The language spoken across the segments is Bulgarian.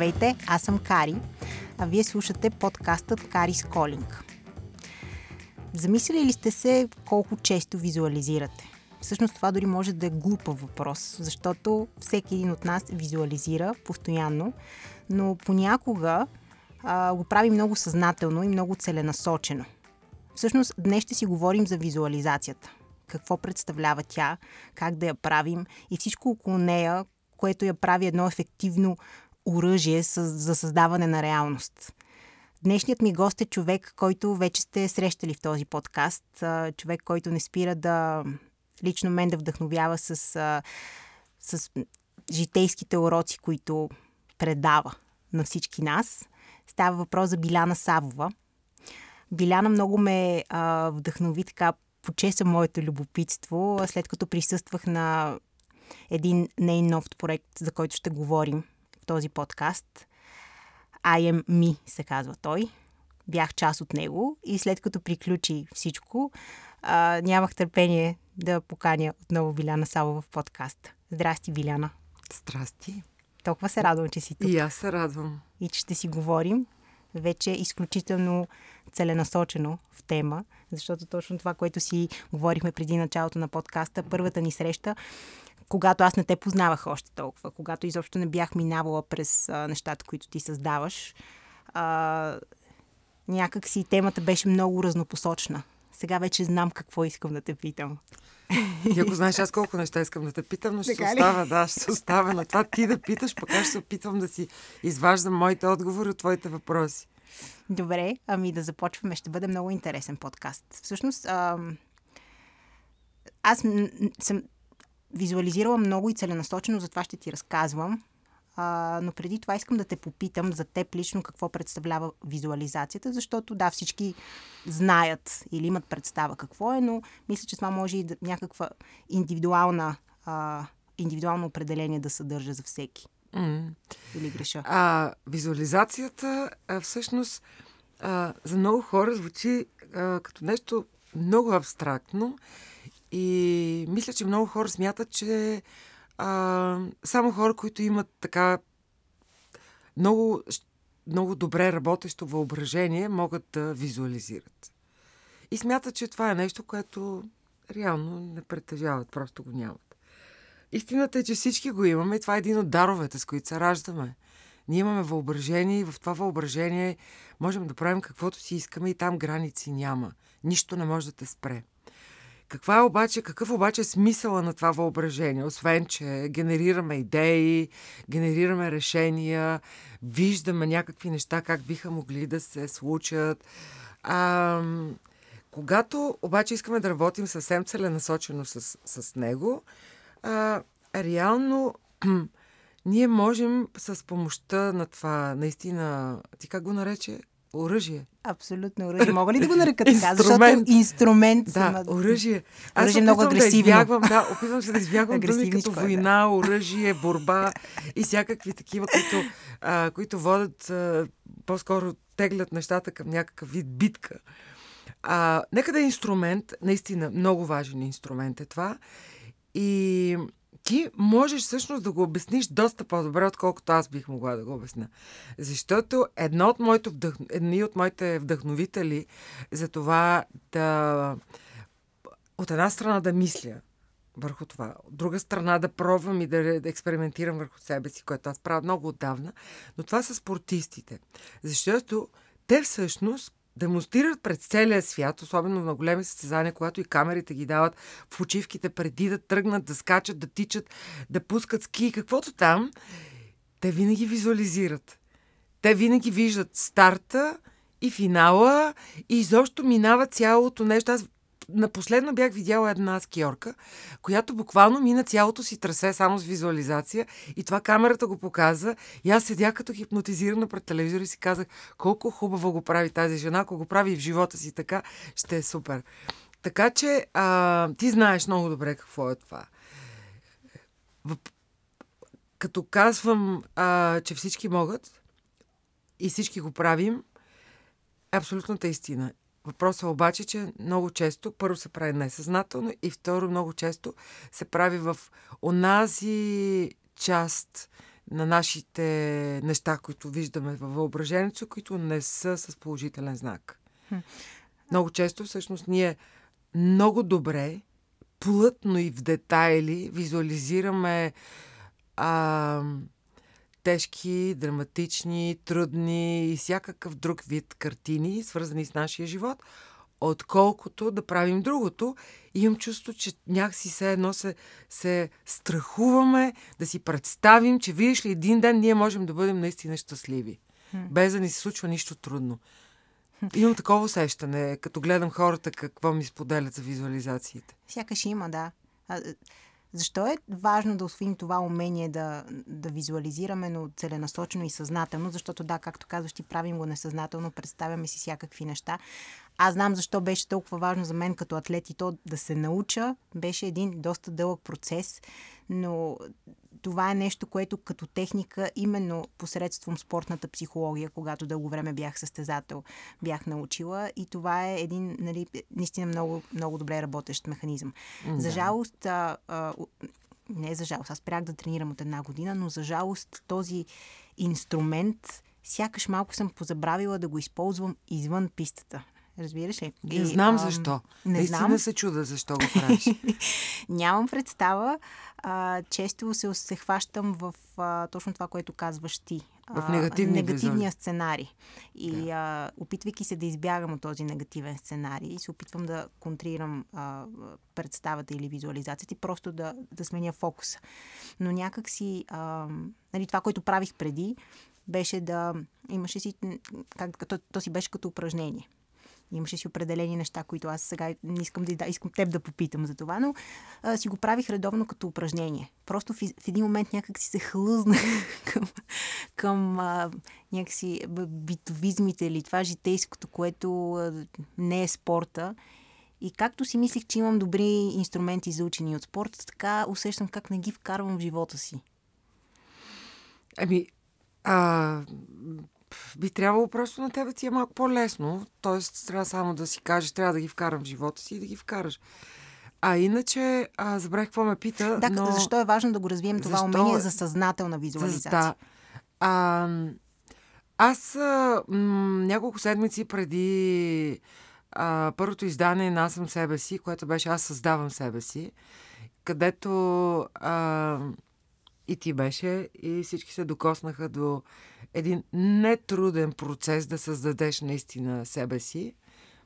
Здравейте, аз съм Кари, а вие слушате подкастът Кари Сколинг. Замислили ли сте се колко често визуализирате? Всъщност това дори може да е глупав въпрос, защото всеки един от нас визуализира постоянно, но понякога а, го прави много съзнателно и много целенасочено. Всъщност днес ще си говорим за визуализацията. Какво представлява тя, как да я правим и всичко около нея, което я прави едно ефективно оръжие за създаване на реалност. Днешният ми гост е човек, който вече сте срещали в този подкаст. Човек, който не спира да лично мен да вдъхновява с, с житейските уроци, които предава на всички нас. Става въпрос за Биляна Савова. Биляна много ме вдъхнови така, почеса моето любопитство, след като присъствах на един нейн нов проект, за който ще говорим в този подкаст. I am me се казва той. Бях част от него и след като приключи всичко, а, нямах търпение да поканя отново Виляна Сава в подкаста. Здрасти, Виляна. Здрасти. Толкова се радвам, че си тук. И аз се радвам. И че ще си говорим вече изключително целенасочено в тема, защото точно това, което си говорихме преди началото на подкаста, първата ни среща, когато аз не те познавах още толкова, когато изобщо не бях минавала през а, нещата, които ти създаваш, а, някак си темата беше много разнопосочна. Сега вече знам какво искам да те питам. И ако знаеш аз колко неща искам да те питам, но ще се остава, да, ще се остава на това ти да питаш, пък аз ще се опитвам да си изваждам моите отговори от твоите въпроси. Добре, ами да започваме. Ще бъде много интересен подкаст. Всъщност, а, аз съм визуализирала много и целенасочено, затова ще ти разказвам. А, но преди това искам да те попитам за теб лично какво представлява визуализацията, защото да, всички знаят или имат представа какво е, но мисля, че това може и да, някаква индивидуална, а, индивидуално определение да съдържа за всеки. Mm. Или греша? А, визуализацията а, всъщност а, за много хора звучи а, като нещо много абстрактно и мисля, че много хора смятат, че а, само хора, които имат така много, много добре работещо въображение, могат да визуализират. И смятат, че това е нещо, което реално не притежават, просто го нямат. Истината е, че всички го имаме и това е един от даровете, с които се раждаме. Ние имаме въображение и в това въображение можем да правим каквото си искаме и там граници няма. Нищо не може да те спре. Каква е обаче, какъв обаче е смисъла на това въображение? Освен, че генерираме идеи, генерираме решения, виждаме някакви неща, как биха могли да се случат. А, когато обаче искаме да работим съвсем целенасочено с, с него, а, реално ние можем с помощта на това, наистина, ти как го нарече? Оръжие. Абсолютно оръжие. Мога ли да го нарека така? инструмент. Защото инструмент. Да, съм... оръжие. Аз оръжие е много агресивно. Да, избягвам, да, опитвам се да избягвам думи като война, да. оръжие, борба и всякакви такива, които, а, които водят, а, по-скоро теглят нещата към някакъв вид битка. А, нека да е инструмент, наистина много важен инструмент е това. И ти можеш всъщност да го обясниш доста по-добре, отколкото аз бих могла да го обясня. Защото едно от моите вдъх... едни от моите вдъхновители за това да от една страна да мисля върху това, от друга страна да пробвам и да, да експериментирам върху себе си, което аз правя много отдавна, но това са спортистите. Защото те всъщност демонстрират пред целия свят, особено на големи състезания, когато и камерите ги дават в очивките преди да тръгнат, да скачат, да тичат, да пускат ски, каквото там, те винаги визуализират. Те винаги виждат старта и финала и изобщо минава цялото нещо. Аз напоследно бях видяла една скиорка, която буквално мина цялото си трасе само с визуализация и това камерата го показа и аз седях като хипнотизирана пред телевизора и си казах колко хубаво го прави тази жена, ако го прави в живота си така, ще е супер. Така че а, ти знаеш много добре какво е това. Като казвам, а, че всички могат и всички го правим, е абсолютната истина. Въпросът е обаче, че много често първо се прави несъзнателно и второ много често се прави в онази част на нашите неща, които виждаме във въображението, които не са с положителен знак. Много често всъщност ние много добре, плътно и в детайли визуализираме а, тежки, драматични, трудни и всякакъв друг вид картини, свързани с нашия живот, отколкото да правим другото. И имам чувство, че някакси все едно се, се страхуваме да си представим, че видиш ли един ден ние можем да бъдем наистина щастливи. Без да ни се случва нищо трудно. Имам такова усещане, като гледам хората какво ми споделят за визуализациите. Сякаш има, да. Защо е важно да освоим това умение да, да визуализираме, но целенасочено и съзнателно? Защото да, както казваш, ти правим го несъзнателно, представяме си всякакви неща. Аз знам защо беше толкова важно за мен като атлет и то да се науча. Беше един доста дълъг процес, но това е нещо, което като техника, именно посредством спортната психология, когато дълго време бях състезател, бях научила. И това е един, нали, наистина много, много добре работещ механизъм. Да. За жалост, а, а, не за жалост, аз спрях да тренирам от една година, но за жалост този инструмент сякаш малко съм позабравила да го използвам извън пистата. Разбираш ли? Не знам защо. Не Наистина знам. се чуда защо го правиш. Нямам представа. А, често се, се хващам в а, точно това, което казваш ти. В негативния, негативния сценарий. И yeah. а, опитвайки се да избягам от този негативен сценарий, се опитвам да контрирам а, представата или визуализацията и просто да, да сменя фокуса. Но някак си, а, нали, това, което правих преди, беше да имаше си, как, то, то си беше като упражнение. Имаше си определени неща, които аз сега не искам да, искам теб да попитам за това, но а, си го правих редовно като упражнение. Просто в, в един момент някак си се хлъзнах към, към а, някакси битовизмите или това житейското, което а, не е спорта. И както си мислих, че имам добри инструменти за учени от спорта, така усещам как не ги вкарвам в живота си. Ами, а, би трябвало просто на тебе ти е малко по-лесно. Тоест, трябва само да си кажеш, трябва да ги вкарам в живота си и да ги вкараш. А иначе, а, забравих какво ме пита. Да, но... защо е важно да го развием това защо... умение за съзнателна визуализация? Да. А, аз а, м- няколко седмици преди а, първото издание на Аз съм себе си, което беше Аз създавам себе си, където а, и ти беше, и всички се докоснаха до един нетруден процес да създадеш наистина себе си.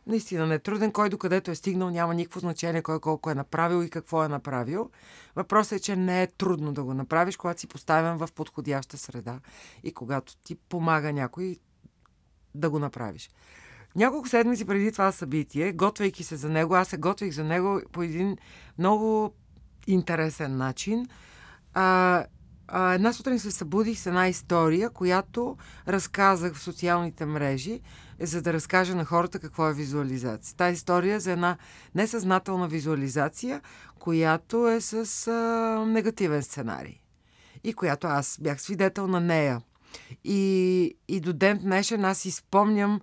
Наистина нетруден, кой докъдето е стигнал, няма никакво значение кой колко е направил и какво е направил. Въпросът е, че не е трудно да го направиш, когато си поставен в подходяща среда и когато ти помага някой да го направиш. Няколко седмици преди това събитие, готвейки се за него, аз се готвих за него по един много интересен начин. А, а, една сутрин се събудих с една история, която разказах в социалните мрежи, за да разкажа на хората какво е визуализация. Тази история е за една несъзнателна визуализация, която е с а, негативен сценарий. И която аз бях свидетел на нея. И, и до ден днешен аз изпомням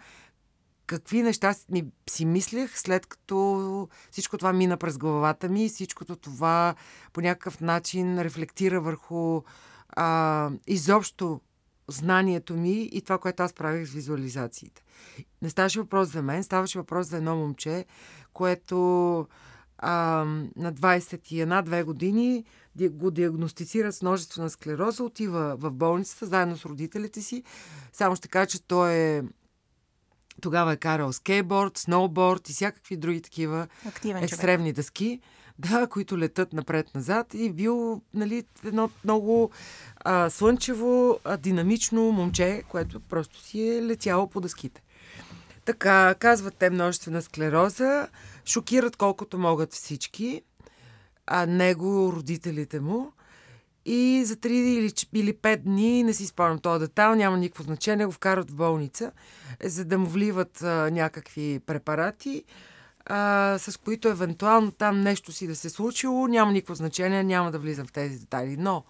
какви неща ми си мислех, след като всичко това мина през главата ми, всичкото това по някакъв начин рефлектира върху а, изобщо знанието ми и това, което аз правих с визуализациите. Не ставаше въпрос за мен, ставаше въпрос за едно момче, което а, на 21-2 години го диагностицират с множествена склероза, отива в болницата заедно с родителите си. Само ще кажа, че той е тогава е карал скейтборд, сноуборд и всякакви други такива Активен екстремни човек. дъски, да, които летат напред-назад и бил нали, едно много а, слънчево, а, динамично момче, което просто си е летяло по дъските. Така, казват те множествена склероза, шокират колкото могат всички, а него, родителите му. И за 3 или, или 5 дни, не си спомням този детайл, няма никакво значение, го вкарат в болница, за да му вливат а, някакви препарати, а, с които евентуално там нещо си да се случило, няма никакво значение, няма да влизам в тези детайли. Но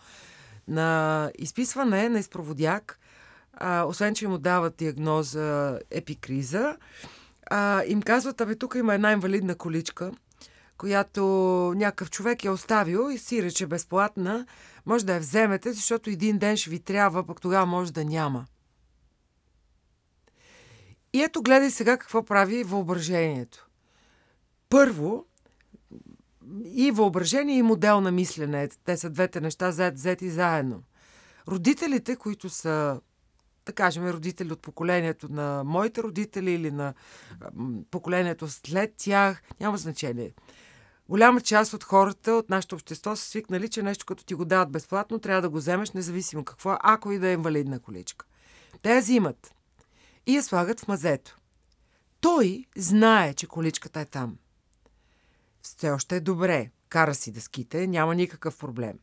на изписване на изпроводяк, а, освен че му дават диагноза епикриза, а, им казват, абе тук има една инвалидна количка, която някакъв човек е оставил и си рече безплатна, може да я вземете, защото един ден ще ви трябва, пък тогава може да няма. И ето гледай сега какво прави въображението. Първо, и въображение, и модел на мислене. Те са двете неща взети заедно. Родителите, които са, да кажем, родители от поколението на моите родители или на поколението след тях, няма значение. Голяма част от хората от нашето общество са свикнали, че нещо като ти го дават безплатно, трябва да го вземеш, независимо какво, ако и да е инвалидна количка. Те я взимат и я слагат в мазето. Той знае, че количката е там. Все още е добре. Кара си дъските, няма никакъв проблем.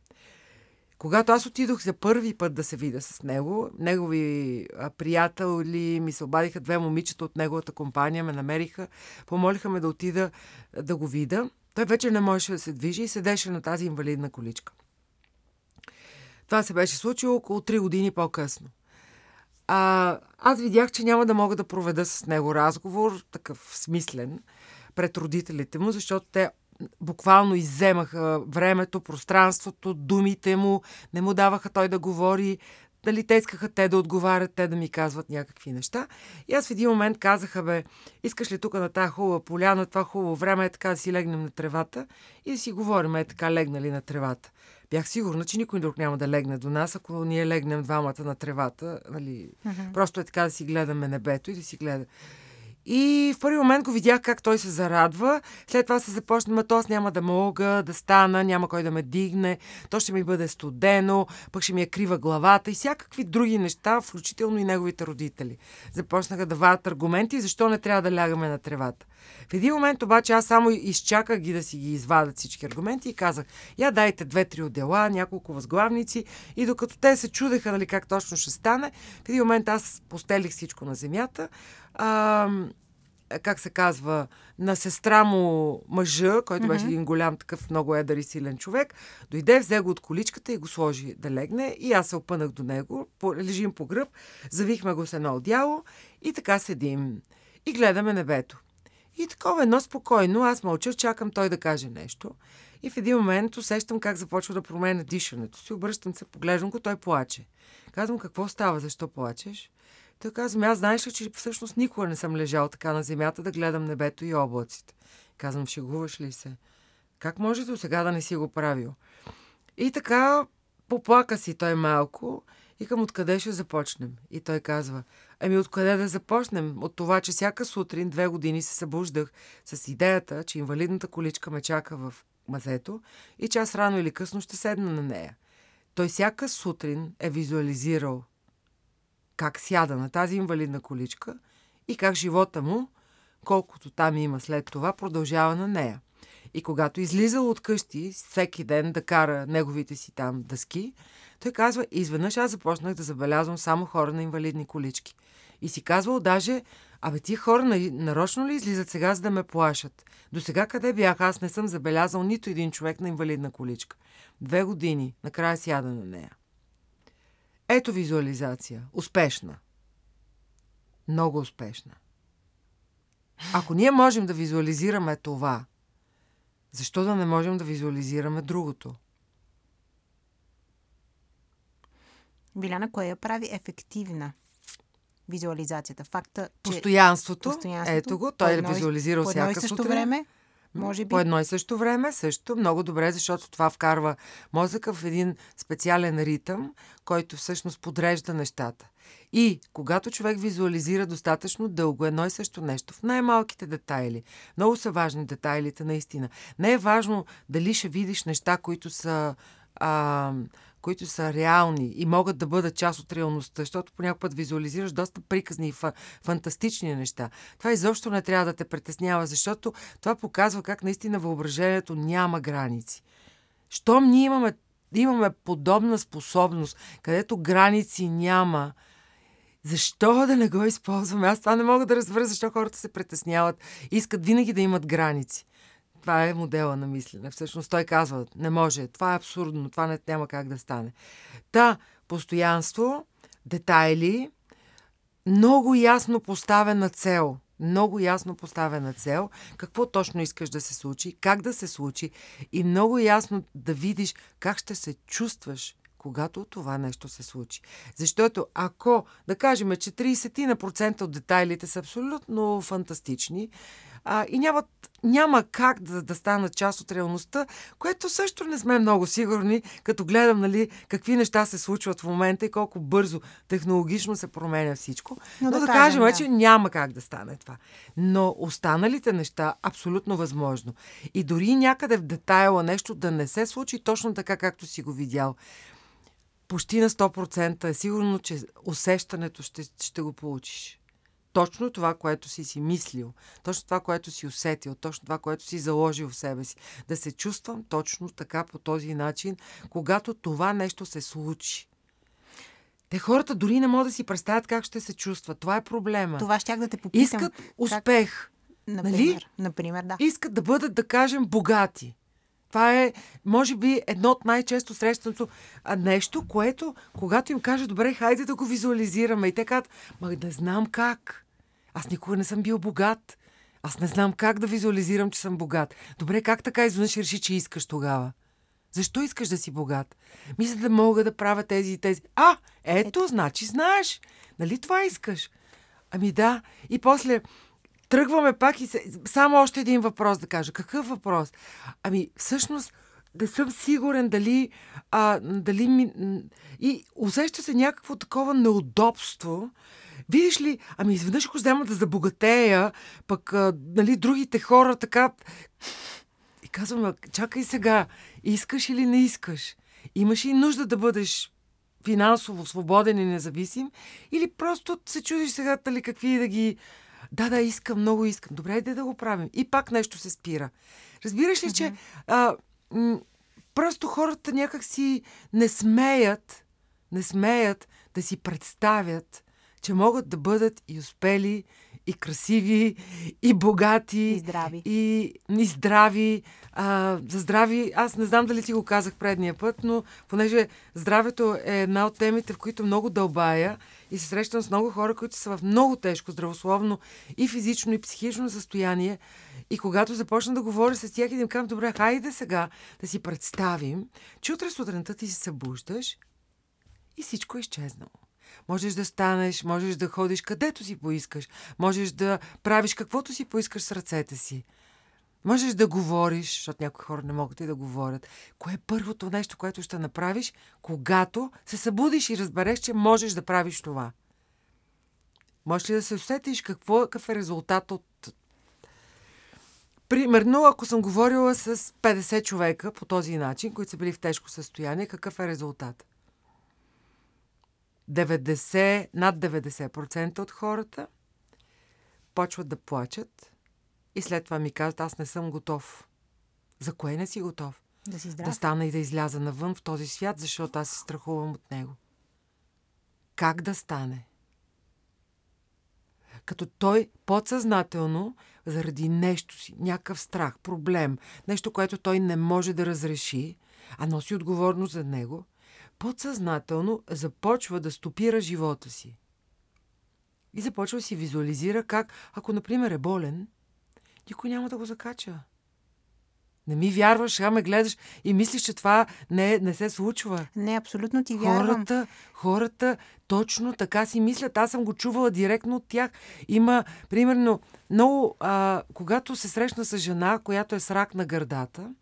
Когато аз отидох за първи път да се видя с него, негови приятели ми се обадиха две момичета от неговата компания, ме намериха, помолиха ме да отида да го видя. Той вече не можеше да се движи и седеше на тази инвалидна количка. Това се беше случило около 3 години по-късно. А, аз видях, че няма да мога да проведа с него разговор, такъв смислен, пред родителите му, защото те буквално изземаха времето, пространството, думите му, не му даваха той да говори, дали те искаха те да отговарят, те да ми казват някакви неща. И аз в един момент казаха, бе, искаш ли тук на тази хубава поляна, това хубаво време е така да си легнем на тревата и да си говорим е така легнали на тревата. Бях сигурна, че никой друг няма да легне до нас, ако ние легнем двамата на тревата. Нали? Uh-huh. Просто е така да си гледаме небето и да си гледа. И в първи момент го видях как той се зарадва. След това се започна, ма аз няма да мога да стана, няма кой да ме дигне, то ще ми бъде студено, пък ще ми е крива главата и всякакви други неща, включително и неговите родители. Започнаха да вадят аргументи, защо не трябва да лягаме на тревата. В един момент обаче аз само изчаках ги да си ги извадят всички аргументи и казах, я дайте две-три отдела, няколко възглавници и докато те се чудеха нали, как точно ще стане, в един момент аз постелих всичко на земята, а, как се казва, на сестра му мъжа, който mm-hmm. беше един голям такъв много едър и силен човек, дойде, взе го от количката и го сложи да легне и аз се опънах до него, лежим по гръб, завихме го с едно одяло и така седим и гледаме небето. И такова едно спокойно, аз мълча, чакам той да каже нещо. И в един момент усещам как започва да променя дишането си. Обръщам се, поглеждам го, той плаче. Казвам, какво става, защо плачеш? Той казвам, аз знаеш ли, че всъщност никога не съм лежал така на земята да гледам небето и облаците. Казвам, шегуваш ли се? Как може до сега да не си го правил? И така поплака си той малко и към откъде ще започнем. И той казва, ами откъде да започнем? От това, че всяка сутрин две години се събуждах с идеята, че инвалидната количка ме чака в мазето и че аз рано или късно ще седна на нея. Той всяка сутрин е визуализирал как сяда на тази инвалидна количка и как живота му, колкото там има след това, продължава на нея. И когато излизал от къщи всеки ден да кара неговите си там дъски, той казва, изведнъж аз започнах да забелязвам само хора на инвалидни колички. И си казвал даже, абе тия хора нарочно ли излизат сега, за да ме плашат? До сега къде бях? Аз не съм забелязал нито един човек на инвалидна количка. Две години, накрая сяда на нея. Ето визуализация. Успешна. Много успешна. Ако ние можем да визуализираме това, защо да не можем да визуализираме другото? Виляна, кое я прави ефективна? Визуализацията. Факта, че... Постоянството. Постоянството ето го. Той е визуализирал всяка сутрин. време може би. По едно и също време, също много добре, защото това вкарва мозъка в един специален ритъм, който всъщност подрежда нещата. И когато човек визуализира достатъчно дълго едно и също нещо в най-малките детайли, много са важни детайлите наистина. Не е важно дали ще видиш неща, които са а, които са реални и могат да бъдат част от реалността, защото понякога път визуализираш доста приказни и фа, фантастични неща. Това изобщо не трябва да те притеснява, защото това показва как наистина въображението няма граници. Щом ние имаме, имаме подобна способност, където граници няма, защо да не го използваме? Аз това не мога да разбера, защо хората се притесняват. Искат винаги да имат граници. Това е модела на мислене. Всъщност той казва, не може, това е абсурдно, това не, няма как да стане. Та, постоянство, детайли, много ясно поставена цел. много ясно поставена цел, какво точно искаш да се случи, как да се случи и много ясно да видиш как ще се чувстваш когато това нещо се случи. Защото ако, да кажем, че 30% от детайлите са абсолютно фантастични, а, и нямат, няма как да, да станат част от реалността, което също не сме много сигурни, като гледам нали, какви неща се случват в момента и колко бързо технологично се променя всичко. Но, Но да, да кажем, да. че няма как да стане това. Но останалите неща абсолютно възможно. И дори някъде в детайла нещо да не се случи точно така, както си го видял почти на 100% е сигурно, че усещането ще, ще го получиш точно това, което си си мислил, точно това, което си усетил, точно това, което си заложил в себе си. Да се чувствам точно така по този начин, когато това нещо се случи. Те хората дори не могат да си представят как ще се чувстват. Това е проблема. Това щях да те попитам. Искат успех. Как... Например, нали? например, да. Искат да бъдат, да кажем, богати. Това е, може би, едно от най-често срещаното нещо, което, когато им кажа, добре, хайде да го визуализираме. И те казват, ма не знам как. Аз никога не съм бил богат. Аз не знам как да визуализирам, че съм богат. Добре, как така изведнъж реши, че искаш тогава? Защо искаш да си богат? Мисля да мога да правя тези и тези. А, ето, ето, значи знаеш. Нали това искаш? Ами да. И после тръгваме пак и се... само още един въпрос да кажа. Какъв въпрос? Ами, всъщност, да съм сигурен дали, а, дали ми... И усеща се някакво такова неудобство. Видиш ли, ами изведнъж ако взема да забогатея, пък а, нали, другите хора така... И казвам, чакай сега, искаш или не искаш? Имаш ли нужда да бъдеш финансово свободен и независим? Или просто се чудиш сега ли какви да ги да, да, искам, много искам. Добре, иде да го правим. И пак нещо се спира. Разбираш ли, mm-hmm. че а, м- просто хората някак си не смеят, не смеят да си представят, че могат да бъдат и успели, и красиви, и богати, и здрави. И, и здрави. А, за здрави, аз не знам дали ти го казах предния път, но понеже здравето е една от темите, в които много дълбая и се срещам с много хора, които са в много тежко здравословно и физично, и психично състояние. И когато започна да говоря с тях и да им казвам, добре, хайде сега да си представим, че утре сутринта ти се събуждаш и всичко е изчезнало. Можеш да станеш, можеш да ходиш където си поискаш, можеш да правиш каквото си поискаш с ръцете си. Можеш да говориш, защото някои хора не могат и да говорят. Кое е първото нещо, което ще направиш, когато се събудиш и разбереш, че можеш да правиш това? Можеш ли да се усетиш какво, какъв е резултат от... Примерно, ако съм говорила с 50 човека по този начин, които са били в тежко състояние, какъв е резултат? 90, над 90% от хората почват да плачат и след това ми казват, аз не съм готов. За кое не си готов? Да си здрав. Да стана и да изляза навън в този свят, защото аз се страхувам от него. Как да стане? Като той подсъзнателно, заради нещо си, някакъв страх, проблем, нещо, което той не може да разреши, а носи отговорност за него – подсъзнателно започва да стопира живота си. И започва да си визуализира как, ако, например, е болен, никой няма да го закача. Не ми вярваш, сега ме гледаш и мислиш, че това не, не се случва. Не, абсолютно ти вярвам. Хората, хората точно така си мислят. Аз съм го чувала директно от тях. Има, примерно, много, а, когато се срещна с жена, която е с рак на гърдата,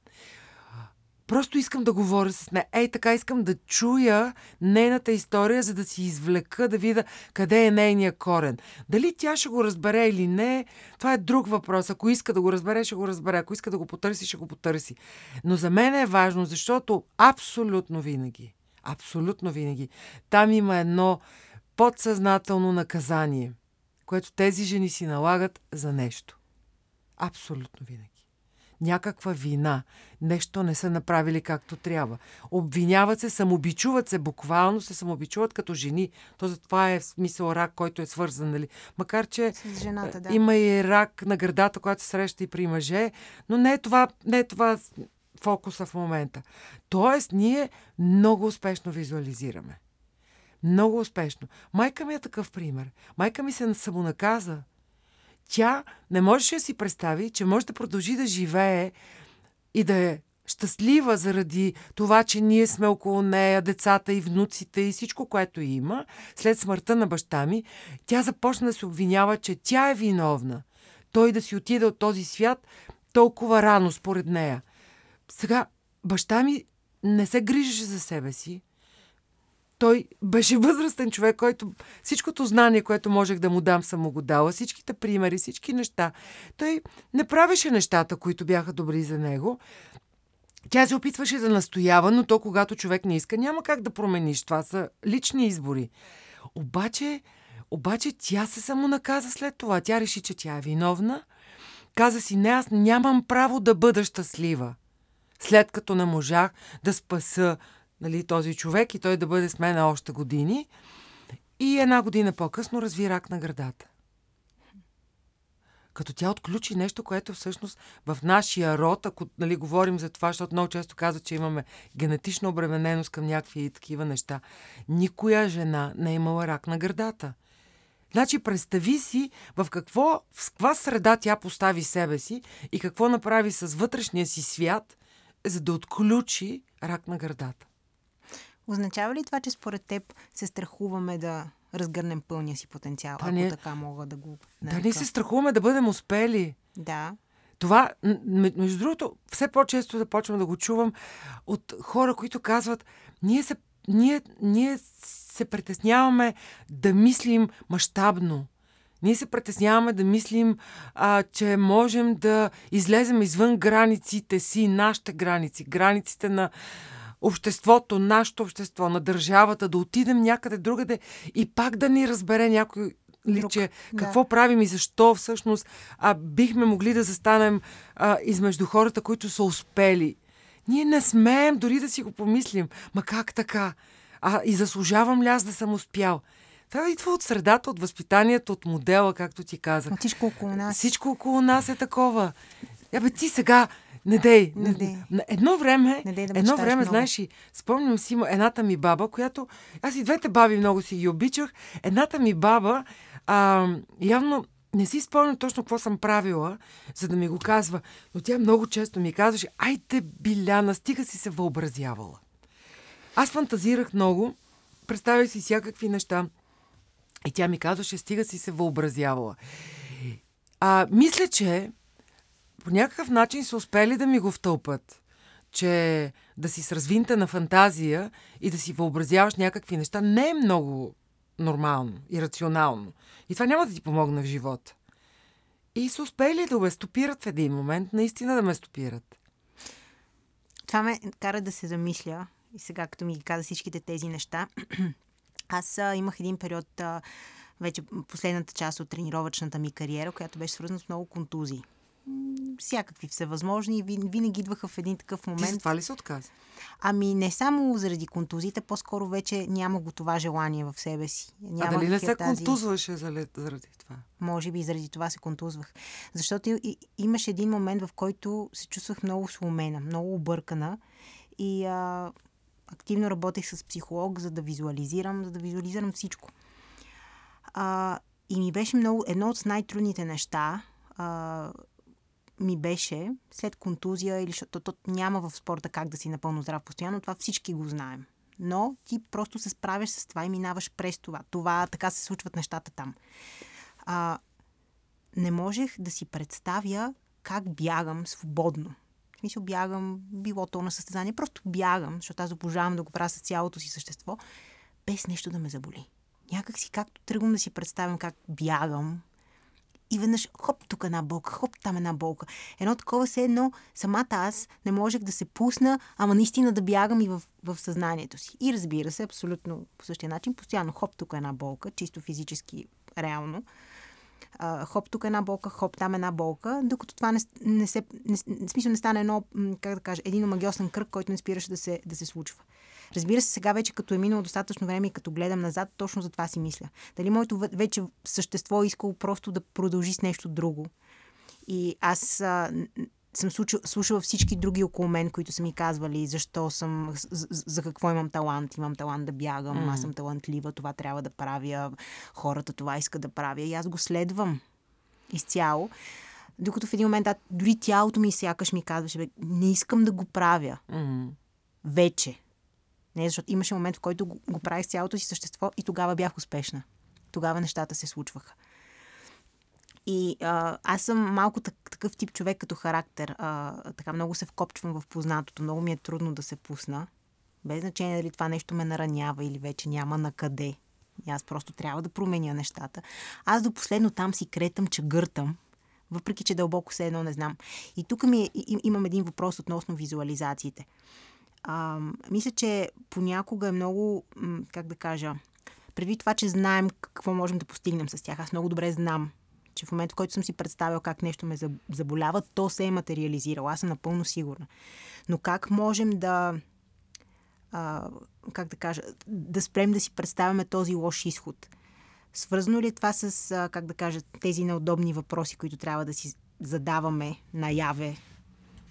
Просто искам да говоря с нея. Ей, така искам да чуя нейната история, за да си извлека, да видя къде е нейния корен. Дали тя ще го разбере или не, това е друг въпрос. Ако иска да го разбере, ще го разбере. Ако иска да го потърси, ще го потърси. Но за мен е важно, защото абсолютно винаги, абсолютно винаги, там има едно подсъзнателно наказание, което тези жени си налагат за нещо. Абсолютно винаги някаква вина. Нещо не са направили както трябва. Обвиняват се, самобичуват се, буквално се самобичуват като жени. То това е смисъл рак, който е свързан, нали? Макар, че С жената, да. има и рак на гърдата, която се среща и при мъже, но не е това, не е това фокуса в момента. Тоест, ние много успешно визуализираме. Много успешно. Майка ми е такъв пример. Майка ми се самонаказа тя не можеше да си представи, че може да продължи да живее и да е щастлива заради това, че ние сме около нея, децата и внуците и всичко, което има, след смъртта на баща ми, тя започна да се обвинява, че тя е виновна. Той да си отиде от този свят толкова рано, според нея. Сега, баща ми не се грижеше за себе си. Той беше възрастен човек, който всичкото знание, което можех да му дам, съм му го дала, всичките примери, всички неща. Той не правеше нещата, които бяха добри за него. Тя се опитваше да настоява, но то, когато човек не иска, няма как да промениш. Това са лични избори. Обаче, обаче тя се самонаказа след това. Тя реши, че тя е виновна. Каза си, не, аз нямам право да бъда щастлива. След като не можах да спаса нали, този човек и той да бъде с мен още години. И една година по-късно разви рак на градата като тя отключи нещо, което всъщност в нашия род, ако нали, говорим за това, защото много често казват, че имаме генетична обремененост към някакви такива неща. Никоя жена не е имала рак на гърдата. Значи представи си в какво, в каква среда тя постави себе си и какво направи с вътрешния си свят, за да отключи рак на гърдата. Означава ли това, че според теб се страхуваме да разгърнем пълния си потенциал, да, ако ние, така мога да го нарека. Да, ние се страхуваме да бъдем успели. Да. Това, между другото, все по-често започвам да го чувам от хора, които казват, ние се, ние, ние се притесняваме да мислим мащабно. Ние се притесняваме да мислим, а, че можем да излезем извън границите си, нашите граници, границите на, обществото, нашето общество, на държавата, да отидем някъде другаде и пак да ни разбере някой личе какво да. правим и защо всъщност а, бихме могли да застанем а, измежду хората, които са успели. Ние не смеем дори да си го помислим. Ма как така? А и заслужавам ли аз да съм успял? Това идва от средата, от възпитанието, от модела, както ти казах. Всичко около нас. Всичко около нас е такова. Абе, ти сега не дей. Не дей. Едно време, не дей да едно време, много. знаеш, и спомням си едната ми баба, която... Аз и двете баби много си ги обичах. Едната ми баба а, явно не си спомням точно какво съм правила, за да ми го казва, но тя много често ми казваше, айде, Биляна, стига си се въобразявала. Аз фантазирах много, представях си всякакви неща и тя ми казваше, стига си се въобразявала. А, мисля, че по някакъв начин са успели да ми го втълпат, че да си с развинта на фантазия и да си въобразяваш някакви неща не е много нормално и рационално. И това няма да ти помогне в живота. И са успели да ме стопират в един момент, наистина да ме стопират. Това ме кара да се замисля. И сега, като ми ги каза всичките тези неща, аз а, имах един период, а, вече последната част от тренировъчната ми кариера, която беше свързана с много контузии всякакви всевъзможни. Винаги идваха в един такъв момент. Ти за това ли се отказа? Ами не само заради контузите, по-скоро вече няма го това желание в себе си. Няма а дали не се тази... контузваше заради това? Може би заради това се контузвах. Защото и, имаше един момент, в който се чувствах много сломена, много объркана и а, активно работех с психолог, за да визуализирам, за да визуализирам всичко. А, и ми беше много, едно от най-трудните неща, а, ми беше след контузия, или защото то няма в спорта как да си напълно здрав постоянно, това всички го знаем. Но ти просто се справяш с това и минаваш през това. Това така се случват нещата там. А, не можех да си представя как бягам свободно. В смисъл бягам, било то на състезание, просто бягам, защото аз обожавам да го правя с цялото си същество, без нещо да ме заболи. Някак си, както тръгвам да си представям как бягам, и веднъж хоп, тук една болка, хоп, там една болка. Едно такова се едно, самата аз не можех да се пусна, ама наистина да бягам и в, в съзнанието си. И разбира се, абсолютно по същия начин, постоянно хоп, тук една болка, чисто физически, реално. Uh, хоп, тук една болка, хоп, там една болка, докато това не, не се, не, смисъл не стане едно, как да кажа, един омагиосен кръг, който не спираше да се, да се случва. Разбира се, сега вече като е минало достатъчно време и като гледам назад, точно за това си мисля. Дали моето вече същество е искало просто да продължи с нещо друго. И аз а, съм слушала, слушала всички други около мен, които са ми казвали защо съм, за, за какво имам талант. Имам талант да бягам, mm. аз съм талантлива, това трябва да правя, хората това иска да правя и аз го следвам. изцяло. Докато в един момент, да, дори тялото ми сякаш ми казваше, бе, не искам да го правя. Mm-hmm. Вече. Не, защото имаше момент, в който го, го правих с цялото си същество и тогава бях успешна. Тогава нещата се случваха. И а, аз съм малко такъв тип човек като характер. А, така много се вкопчвам в познатото. Много ми е трудно да се пусна. Без значение дали това нещо ме наранява или вече няма на къде. И аз просто трябва да променя нещата. Аз до последно там си кретам, че гъртам, въпреки че дълбоко се едно не знам. И тук ми е, имам един въпрос относно визуализациите. А, мисля, че понякога е много, как да кажа, преди това, че знаем какво можем да постигнем с тях. Аз много добре знам, че в момента, в който съм си представил как нещо ме заболява, то се е материализирало. Аз съм напълно сигурна. Но как можем да а, как да кажа, да спрем да си представяме този лош изход. Свързано ли е това с, а, как да кажа, тези неудобни въпроси, които трябва да си задаваме наяве?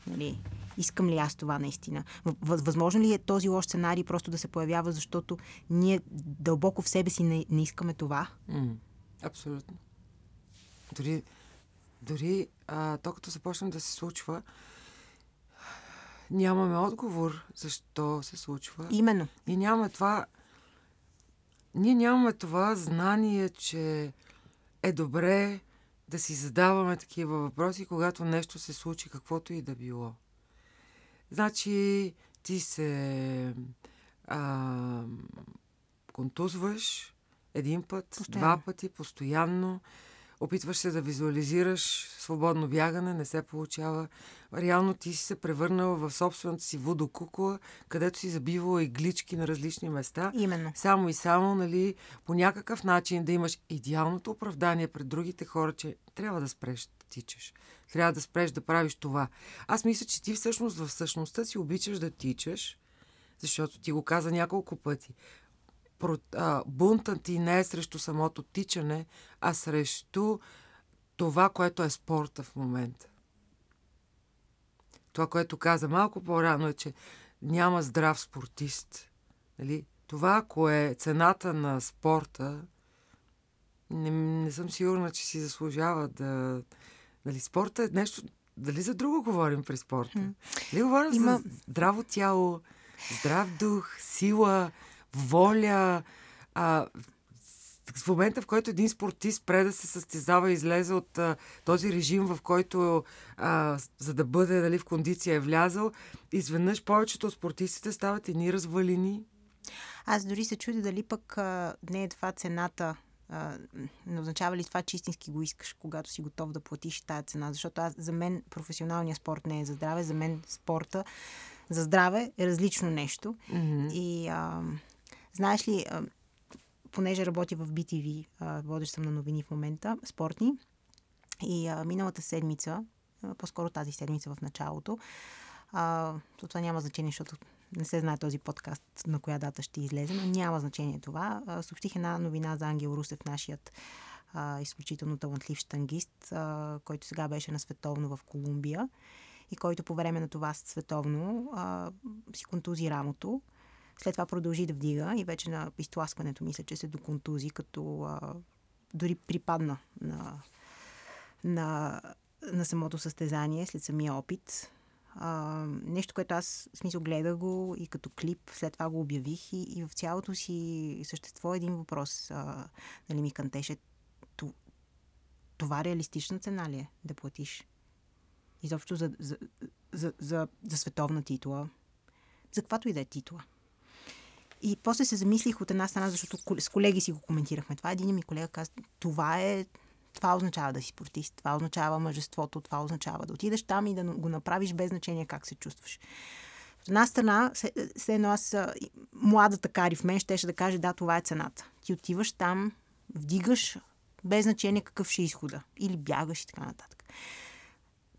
Нали? Искам ли аз това наистина? Възможно ли е този лош сценарий просто да се появява, защото ние дълбоко в себе си не, не искаме това? Mm, абсолютно. Дори, дори а, то като започне да се случва, нямаме отговор защо се случва. Именно. И нямаме това. Ние нямаме това знание, че е добре да си задаваме такива въпроси, когато нещо се случи, каквото и да било. Значи, ти се а, контузваш един път, постоянно. два пъти, постоянно опитваш се да визуализираш свободно бягане, не се получава. Реално ти си се превърнала в собствената си водокукла, където си забивала иглички на различни места. Именно. Само и само, нали, по някакъв начин да имаш идеалното оправдание пред другите хора, че трябва да спреш тичаш. Трябва да спреш да правиш това. Аз мисля, че ти всъщност в същността си обичаш да тичаш, защото ти го каза няколко пъти бунтът ти не е срещу самото тичане, а срещу това, което е спорта в момента. Това, което каза малко по-рано е, че няма здрав спортист. Нали? Това, ако е цената на спорта, не, не съм сигурна, че си заслужава да... Нали, спорта е нещо... Дали за друго говорим при спорта? Дали говорим Има... за здраво тяло, здрав дух, сила, воля. А, в момента, в който един спортист спре да се състезава и излезе от а, този режим, в който а, за да бъде дали, в кондиция е влязъл, изведнъж повечето от спортистите стават едни развалини. Аз дори се чудя дали пък а, не е това цената а, не означава ли това, че истински го искаш, когато си готов да платиш тази цена? Защото аз, за мен професионалният спорт не е за здраве, за мен спорта за здраве е различно нещо. Mm-hmm. И а, Знаеш ли, понеже работя в BTV, водещ съм на новини в момента, спортни, и а, миналата седмица, по-скоро тази седмица в началото, а, то това няма значение, защото не се знае този подкаст на коя дата ще излезе, но няма значение това. Съобщих една новина за Ангел Русев, нашият а, изключително талантлив штангист, а, който сега беше на световно в Колумбия и който по време на това световно а, си контузи рамото след това продължи да вдига и вече на изтласкването мисля, че се доконтузи, като а, дори припадна на, на, на самото състезание след самия опит. А, нещо, което аз в смисъл гледах го и като клип, след това го обявих и, и в цялото си същество един въпрос а, нали, ми кантеше. Това реалистична цена ли е да платиш? Изобщо за, за, за, за, за световна титла. За каквато и да е титла. И после се замислих от една страна, защото с колеги си го коментирахме. Това един ми колега каза, това е това означава да си спортист, това означава мъжеството, това означава да отидеш там и да го направиш без значение как се чувстваш. От една страна, се едно аз, младата кари в мен щеше да каже, да, това е цената. Ти отиваш там, вдигаш, без значение какъв ще е изхода. Или бягаш и така нататък.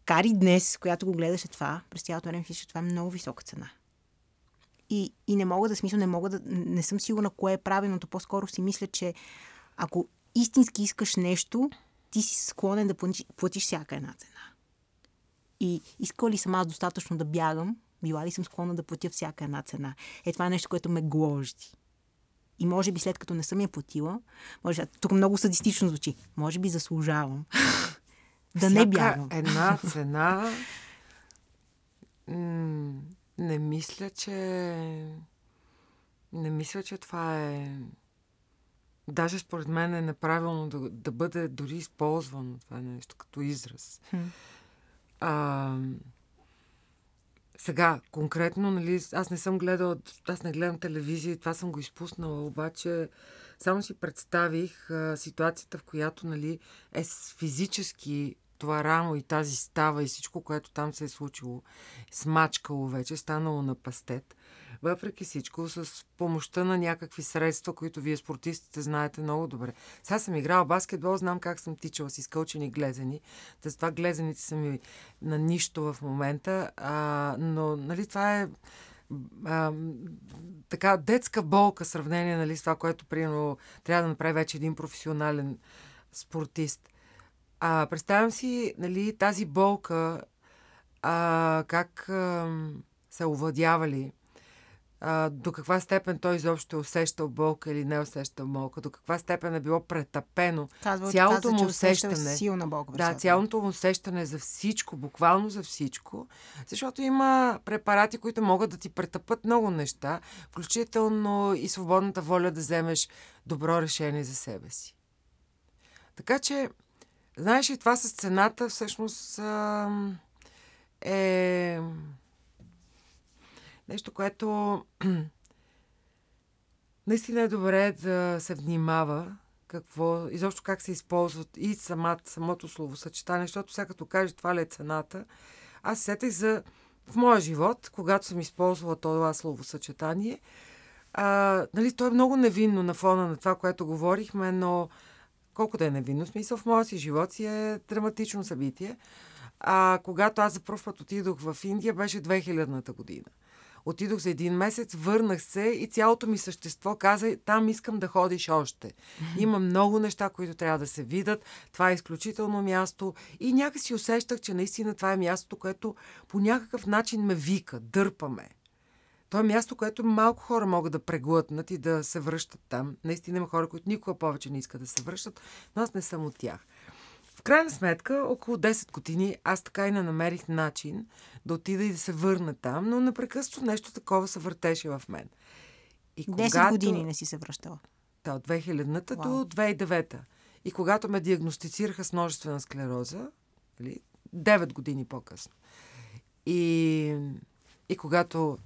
Кари днес, която го гледаше това, през цялото време че това е много висока цена. И, и не мога да смисъл, не мога да. Не съм сигурна кое е правилното. По-скоро си мисля, че ако истински искаш нещо, ти си склонен да платиш, платиш всяка една цена. И искала ли съм аз достатъчно да бягам, била ли съм склонна да платя всяка една цена. Е, това е нещо, което ме гложди. И може би след като не съм я платила, може, тук много садистично звучи, може би заслужавам да не бягам. една цена не мисля, че не мисля, че това е даже според мен е неправилно да, да бъде дори използвано това нещо като израз. Хм. А, сега, конкретно, нали, аз не съм гледала, аз не гледам телевизия, това съм го изпуснала, обаче само си представих а, ситуацията, в която нали, е физически това рамо и тази става и всичко, което там се е случило, смачкало вече, станало на пастет. Въпреки всичко, с помощта на някакви средства, които вие спортистите знаете много добре. Сега съм играла баскетбол, знам как съм тичала с изкълчени глезени. Та това глезените са ми на нищо в момента. А, но, нали, това е а, така детска болка сравнение нали, с това, което примерно трябва да направи вече един професионален спортист. А, представям си нали, тази болка, а, как а, са овладявали а, до каква степен той изобщо е усещал болка или не е усещал болка, до каква степен е било претапено. Казва, цялото каза, му усещане. Силна болка да, цялото му усещане за всичко, буквално за всичко, защото има препарати, които могат да ти претъпат много неща, включително и свободната воля да вземеш добро решение за себе си. Така че, знаеш ли, това с цената всъщност е Нещо, което наистина е добре да се внимава какво, изобщо как се използват и самат, самото словосъчетание, защото сега като каже това ли е цената, аз сетих за в моя живот, когато съм използвала това словосъчетание, а, нали, то е много невинно на фона на това, което говорихме, но колко да е невинно, смисъл в моя си живот си е драматично събитие. А когато аз за първ път отидох в Индия, беше 2000-та година. Отидох за един месец, върнах се и цялото ми същество каза, там искам да ходиш още. Има много неща, които трябва да се видят. Това е изключително място. И някакси усещах, че наистина това е мястото, което по някакъв начин ме вика, дърпаме. То е място, което малко хора могат да преглътнат и да се връщат там. Наистина има хора, които никога повече не искат да се връщат, но аз не съм от тях крайна сметка, около 10 години, аз така и не намерих начин да отида и да се върна там, но непрекъснато нещо такова се въртеше в мен. И 10 когато... години не си се връщала? Да, от 2000-та до 2009-та. И когато ме диагностицираха с множествена склероза, 9 нали, години по-късно, и, и когато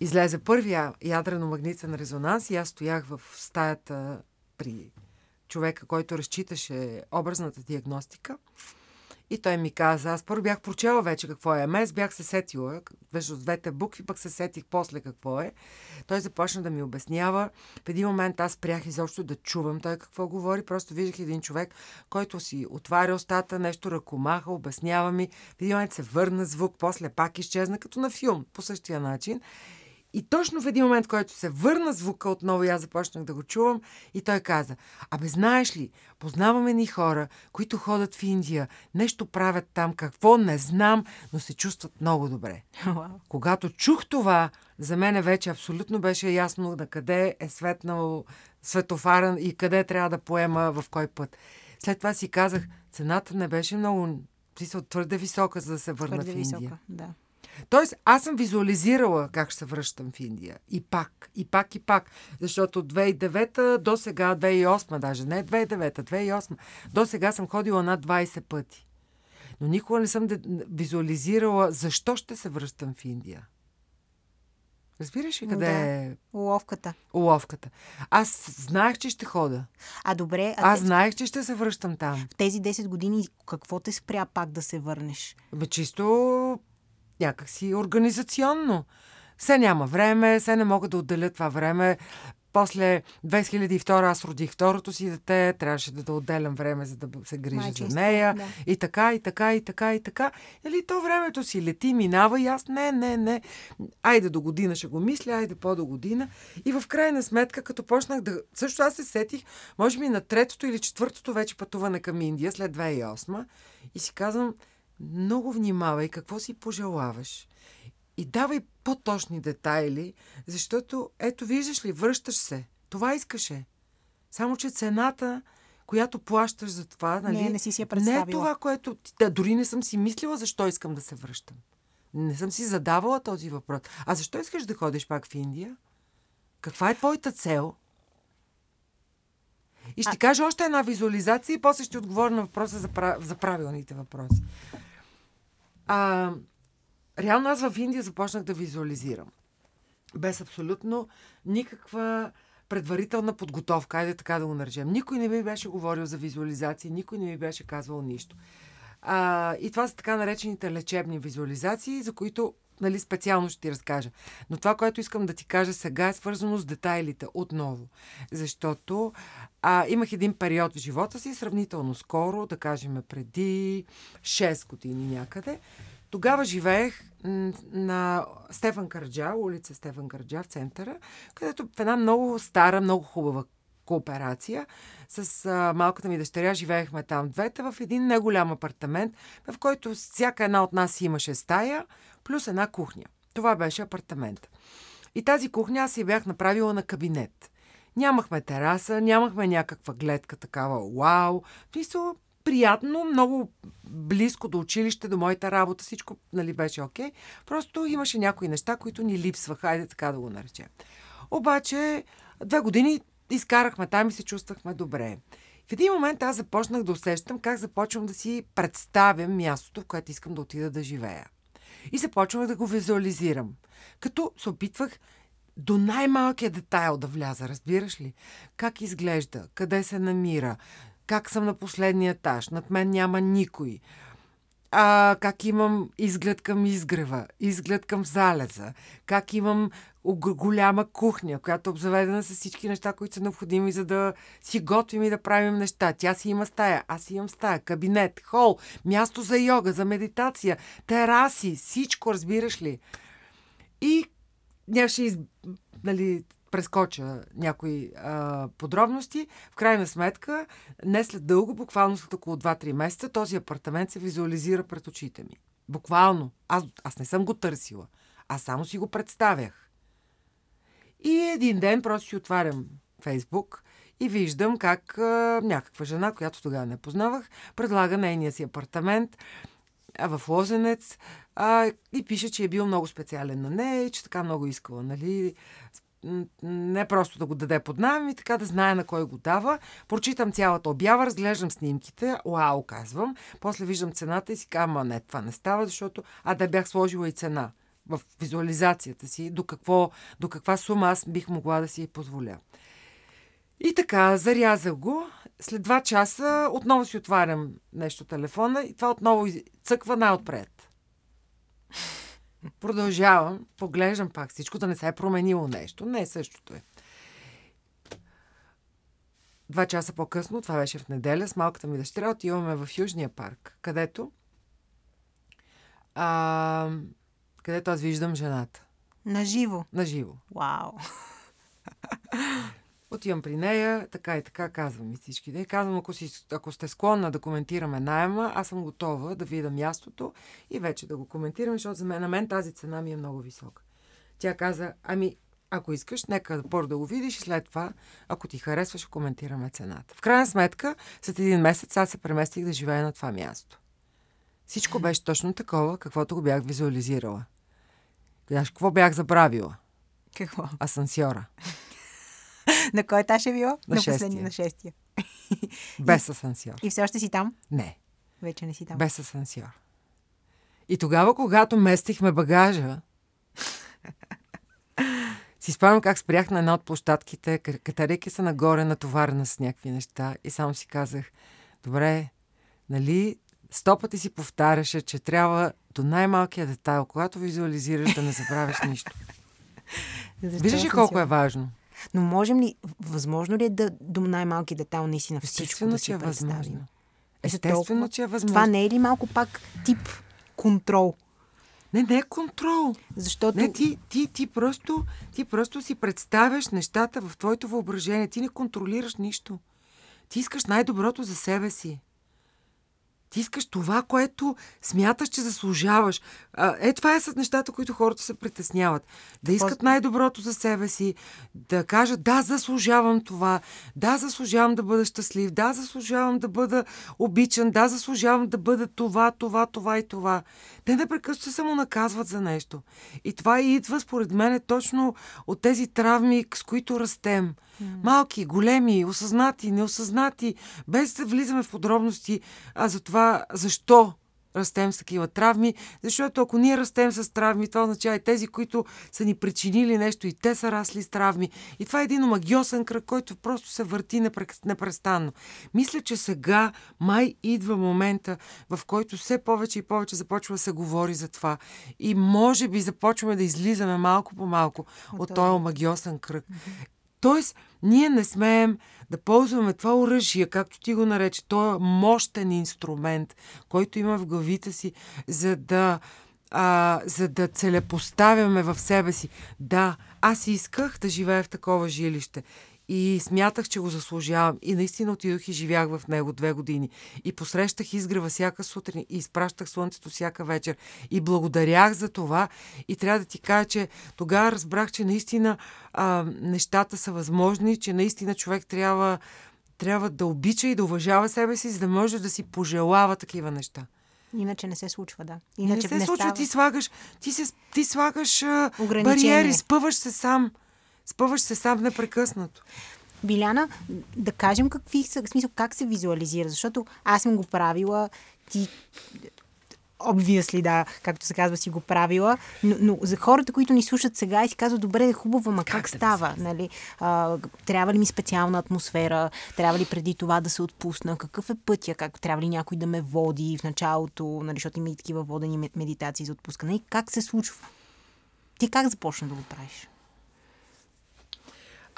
излезе първия ядрено-магнитен резонанс и аз стоях в стаята при човека, който разчиташе образната диагностика. И той ми каза, аз първо бях прочела вече какво е МС, бях се сетила, между двете букви, пък се сетих после какво е. Той започна да ми обяснява. В един момент аз спрях изобщо да чувам той какво говори. Просто виждах един човек, който си отваря устата, нещо ръкомаха, обяснява ми. В един момент се върна звук, после пак изчезна, като на филм, по същия начин. И точно в един момент, който се върна звука отново, аз започнах да го чувам и той каза, абе знаеш ли, познаваме ни хора, които ходят в Индия, нещо правят там, какво не знам, но се чувстват много добре. Wow. Когато чух това, за мен вече абсолютно беше ясно на къде е светнал светофара и къде трябва да поема в кой път. След това си казах, цената не беше много, твърде висока, за да се върна твърде в Индия. Висока, да. Тоест, аз съм визуализирала как ще се връщам в Индия. И пак, и пак, и пак. Защото от 2009 до сега, 2008 даже, не 2009, 2008, до сега съм ходила над 20 пъти. Но никога не съм визуализирала защо ще се връщам в Индия. Разбираш ли къде да. е? Уловката. Уловката. Аз знаех, че ще хода. А добре. А Аз те... знаех, че ще се връщам там. В тези 10 години какво те спря пак да се върнеш? Бе, чисто някакси организационно. Все няма време, все не мога да отделя това време. После 2002 аз родих второто си дете, трябваше да, да отделям време, за да се грижа Майчество, за нея. Да. И така, и така, и така, и така. Нали, то времето си лети, минава и аз не, не, не. Айде до година ще го мисля, айде по-до година. И в крайна сметка, като почнах да... Също аз се сетих, може би на третото или четвъртото вече пътуване към Индия след 2008 и си казвам, много внимавай какво си пожелаваш и давай по-точни детайли, защото ето виждаш ли, връщаш се. Това искаше. Само, че цената, която плащаш за това. Нали? Не, не си си я представила. Не е това, което... Да, дори не съм си мислила защо искам да се връщам. Не съм си задавала този въпрос. А защо искаш да ходиш пак в Индия? Каква е твоята цел? И ще а... кажа още една визуализация и после ще отговоря на въпроса за, прав... за правилните въпроси. А, реално аз в Индия започнах да визуализирам. Без абсолютно никаква предварителна подготовка, айде така да го наречем. Никой не ми беше говорил за визуализации, никой не ми беше казвал нищо. А, и това са така наречените лечебни визуализации, за които нали, специално ще ти разкажа. Но това, което искам да ти кажа сега е свързано с детайлите отново. Защото а, имах един период в живота си, сравнително скоро, да кажем преди 6 години някъде. Тогава живеех на Стефан Карджа, улица Стефан Карджа в центъра, където в една много стара, много хубава кооперация. С а, малката ми дъщеря живеехме там двете в един неголям апартамент, в който всяка една от нас имаше стая, плюс една кухня. Това беше апартамент. И тази кухня аз си бях направила на кабинет. Нямахме тераса, нямахме някаква гледка такава, вау. Мисля, приятно, много близко до училище, до моята работа, всичко нали, беше окей. Okay. Просто имаше някои неща, които ни липсваха, айде така да го наречем. Обаче, две години изкарахме там и се чувствахме добре. В един момент аз започнах да усещам как започвам да си представям мястото, в което искам да отида да живея. И започвах да го визуализирам. Като се опитвах до най-малкия детайл да вляза, разбираш ли? Как изглежда, къде се намира, как съм на последния етаж, над мен няма никой. А, как имам изглед към изгрева, изглед към залеза, как имам голяма кухня, която е обзаведена с всички неща, които са необходими, за да си готвим и да правим неща. Тя си има стая, аз си имам стая, кабинет, хол, място за йога, за медитация, тераси, всичко, разбираш ли? И ще из... нали, прескоча някои а, подробности. В крайна сметка, не след дълго, буквално след около 2-3 месеца, този апартамент се визуализира пред очите ми. Буквално. Аз, аз не съм го търсила. Аз само си го представях. И един ден просто си отварям Фейсбук и виждам как а, някаква жена, която тогава не познавах, предлага нейния си апартамент в Лозенец а, и пише, че е бил много специален на нея и че така много искала, нали, не просто да го даде под найем и така да знае на кой го дава. Прочитам цялата обява, разглеждам снимките, уау, казвам. После виждам цената и си казвам, не, това не става, защото а да бях сложила и цена в визуализацията си, до, какво, до каква сума аз бих могла да си позволя. И така, зарязах го. След два часа отново си отварям нещо телефона и това отново цъква най-отпред. Продължавам, поглеждам пак всичко, да не се е променило нещо. Не, същото е. Два часа по-късно, това беше в неделя, с малката ми дъщеря отиваме в Южния парк, където а, където аз виждам жената. Наживо? Наживо. Вау! Отивам при нея, така и така казвам и всички. Да казвам, ако, си, ако сте склонна да коментираме найема, аз съм готова да видя мястото и вече да го коментирам, защото за мен, на мен тази цена ми е много висока. Тя каза, ами, ако искаш, нека първо да го видиш и след това, ако ти харесва, ще коментираме цената. В крайна сметка, след един месец аз се преместих да живея на това място. Всичко беше точно такова, каквото го бях визуализирала. Знаеш, какво бях забравила? Какво? Асансьора. на кой етаж е било? На, на последния, на шестия. Без асансьор. И все още си там? Не. Вече не си там. Без асансьор. И тогава, когато местихме багажа, си спомням как спрях на една от площадките, катерейки се нагоре, натоварена с някакви неща и само си казах, добре, нали, сто пъти си повтаряше, че трябва до най-малкия детайл, когато визуализираш, да не забравяш нищо. Виждаш ли колко е важно? Но можем ли, възможно ли е да до най-малки детайл наистина всичко да си е представим? възможно. Естествено, че е възможно. Това не е ли малко пак тип контрол? Не, не е контрол. Защото... Не, ти, ти, ти, просто, ти просто си представяш нещата в твоето въображение. Ти не контролираш нищо. Ти искаш най-доброто за себе си. Ти искаш това, което смяташ, че заслужаваш. Е, това е с нещата, които хората се притесняват. Да искат най-доброто за себе си, да кажат, да, заслужавам това, да, заслужавам да бъда щастлив, да, заслужавам да бъда обичан, да, заслужавам да бъда това, това, това и това. Те непрекъснато се самонаказват за нещо. И това идва, според мен, точно от тези травми, с които растем. Малки, големи, осъзнати, неосъзнати, без да влизаме в подробности а за това защо растем с такива травми, защото ако ние растем с травми, това означава и тези, които са ни причинили нещо и те са расли с травми. И това е един омагиосен кръг, който просто се върти непрестанно. Мисля, че сега май идва момента, в който все повече и повече започва да се говори за това. И може би започваме да излизаме малко по малко от, от този омагиосен кръг. Тоест, ние не смеем да ползваме това оръжие, както ти го нарече, то е мощен инструмент, който има в главите си, за да, а, за да целепоставяме в себе си. Да, аз исках да живея в такова жилище. И смятах, че го заслужавам. И наистина отидох и живях в него две години. И посрещах изгрева всяка сутрин и изпращах слънцето всяка вечер. И благодарях за това. И трябва да ти кажа, че тогава разбрах, че наистина а, нещата са възможни, че наистина човек трябва, трябва да обича и да уважава себе си, за да може да си пожелава такива неща. Иначе не се случва, да. Иначе не се не случва, става... ти слагаш, ти, се, ти слагаш бариери, спъваш се сам. Спъваш се сам непрекъснато. Биляна, да кажем какви са, в смисъл, как се визуализира, защото аз съм го правила, ти обвисли, да, както се казва, си го правила, но, но за хората, които ни слушат сега и си казват, добре, е хубаво, ма как, как става? Нали? А, трябва ли ми специална атмосфера? Трябва ли преди това да се отпусна? Какъв е пътя? Как трябва ли някой да ме води в началото? Нали, защото има и такива водени медитации за отпускане. И как се случва? Ти как започна да го правиш?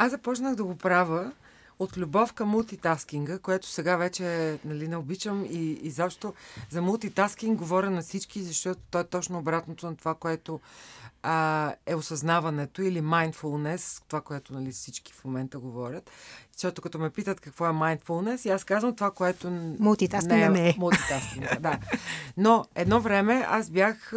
Аз започнах да го правя от любов към мултитаскинга, което сега вече нали, не обичам и изобщо за мултитаскинг говоря на всички, защото то е точно обратното на това, което а, е осъзнаването или mindfulness, това, което нали, всички в момента говорят. Защото като ме питат какво е mindfulness, аз казвам това, което мултитаскинг не е. Мултитаскинг, да. Но едно време аз бях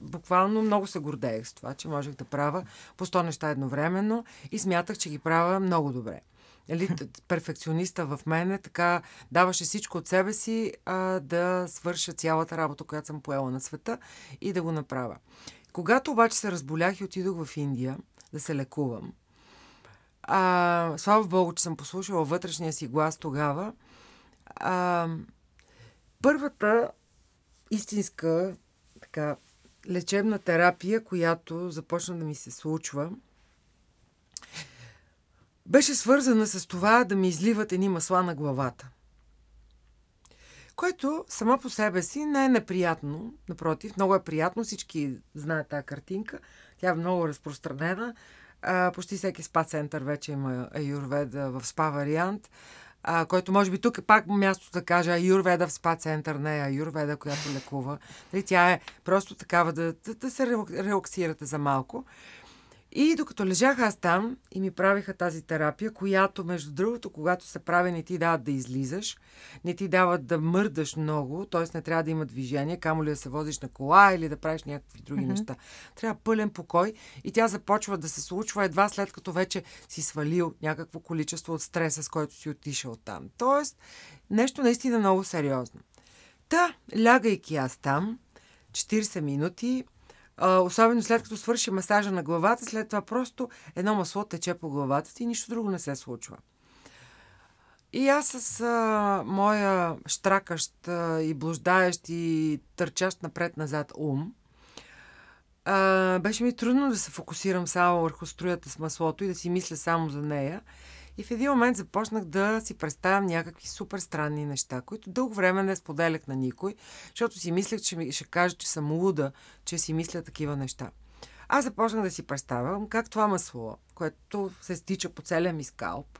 буквално много се гордеех с това, че можех да правя по 100 неща едновременно и смятах, че ги правя много добре. Нали, перфекциониста в мене така даваше всичко от себе си а, да свърша цялата работа, която съм поела на света и да го направя. Когато обаче се разболях и отидох в Индия да се лекувам, а, слава Богу, че съм послушала вътрешния си глас тогава, а, първата истинска така, лечебна терапия, която започна да ми се случва, беше свързана с това да ми изливат едни масла на главата. Което само по себе си не е неприятно. Напротив, много е приятно. Всички знаят тази картинка. Тя е много разпространена. А, почти всеки спа център вече има аюрведа в спа вариант. А, който може би тук е пак място да кажа аюрведа в спа център, не е аюрведа, която лекува. Дали, тя е просто такава да, да, да се релаксирате за малко. И докато лежах аз там и ми правиха тази терапия, която, между другото, когато се прави, не ти дават да излизаш, не ти дават да мърдаш много, т.е. не трябва да има движение, камо ли да се возиш на кола или да правиш някакви други mm-hmm. неща. Трябва пълен покой и тя започва да се случва едва след като вече си свалил някакво количество от стреса, с който си отишъл там. Тоест, нещо наистина много сериозно. Та, лягайки аз там, 40 минути, особено след като свърши масажа на главата, след това просто едно масло тече по главата ти и нищо друго не се случва. И аз с а, моя штракащ а, и блуждаещ и търчащ напред-назад ум, а, беше ми трудно да се фокусирам само върху струята с маслото и да си мисля само за нея. И в един момент започнах да си представям някакви супер странни неща, които дълго време не споделях на никой, защото си мислех, че ми ще кажа, че съм луда, че си мисля такива неща. Аз започнах да си представям как това масло, което се стича по целия ми скалп,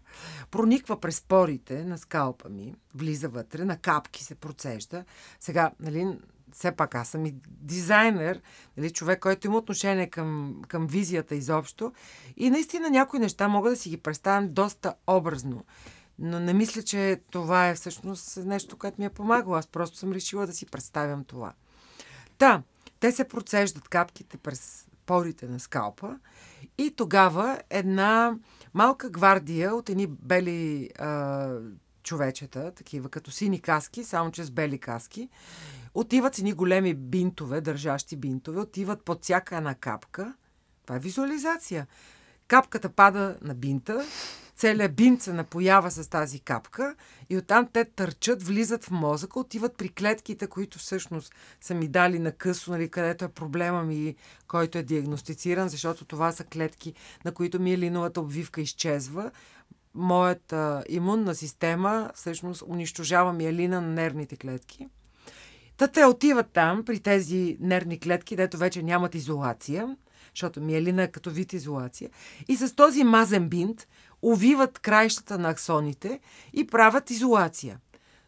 прониква през порите на скалпа ми, влиза вътре, на капки се процежда. Сега, нали, все пак аз съм и дизайнер, нали, човек, който има отношение към, към визията изобщо. И наистина някои неща мога да си ги представям доста образно. Но не мисля, че това е всъщност нещо, което ми е помагало. Аз просто съм решила да си представям това. Та, те се процеждат капките през порите на скалпа и тогава една малка гвардия от едни бели а, човечета, такива като сини каски, само че с бели каски, отиват с едни големи бинтове, държащи бинтове, отиват под всяка една капка. Това е визуализация. Капката пада на бинта, целият бинт се напоява с тази капка и оттам те търчат, влизат в мозъка, отиват при клетките, които всъщност са ми дали на късо, нали, където е проблема ми, който е диагностициран, защото това са клетки, на които миелиновата обвивка изчезва. Моята имунна система всъщност унищожава миелина на нервните клетки. Та те отиват там, при тези нервни клетки, дето вече нямат изолация, защото миелина е като вид изолация. И с този мазен бинт увиват краищата на аксоните и правят изолация.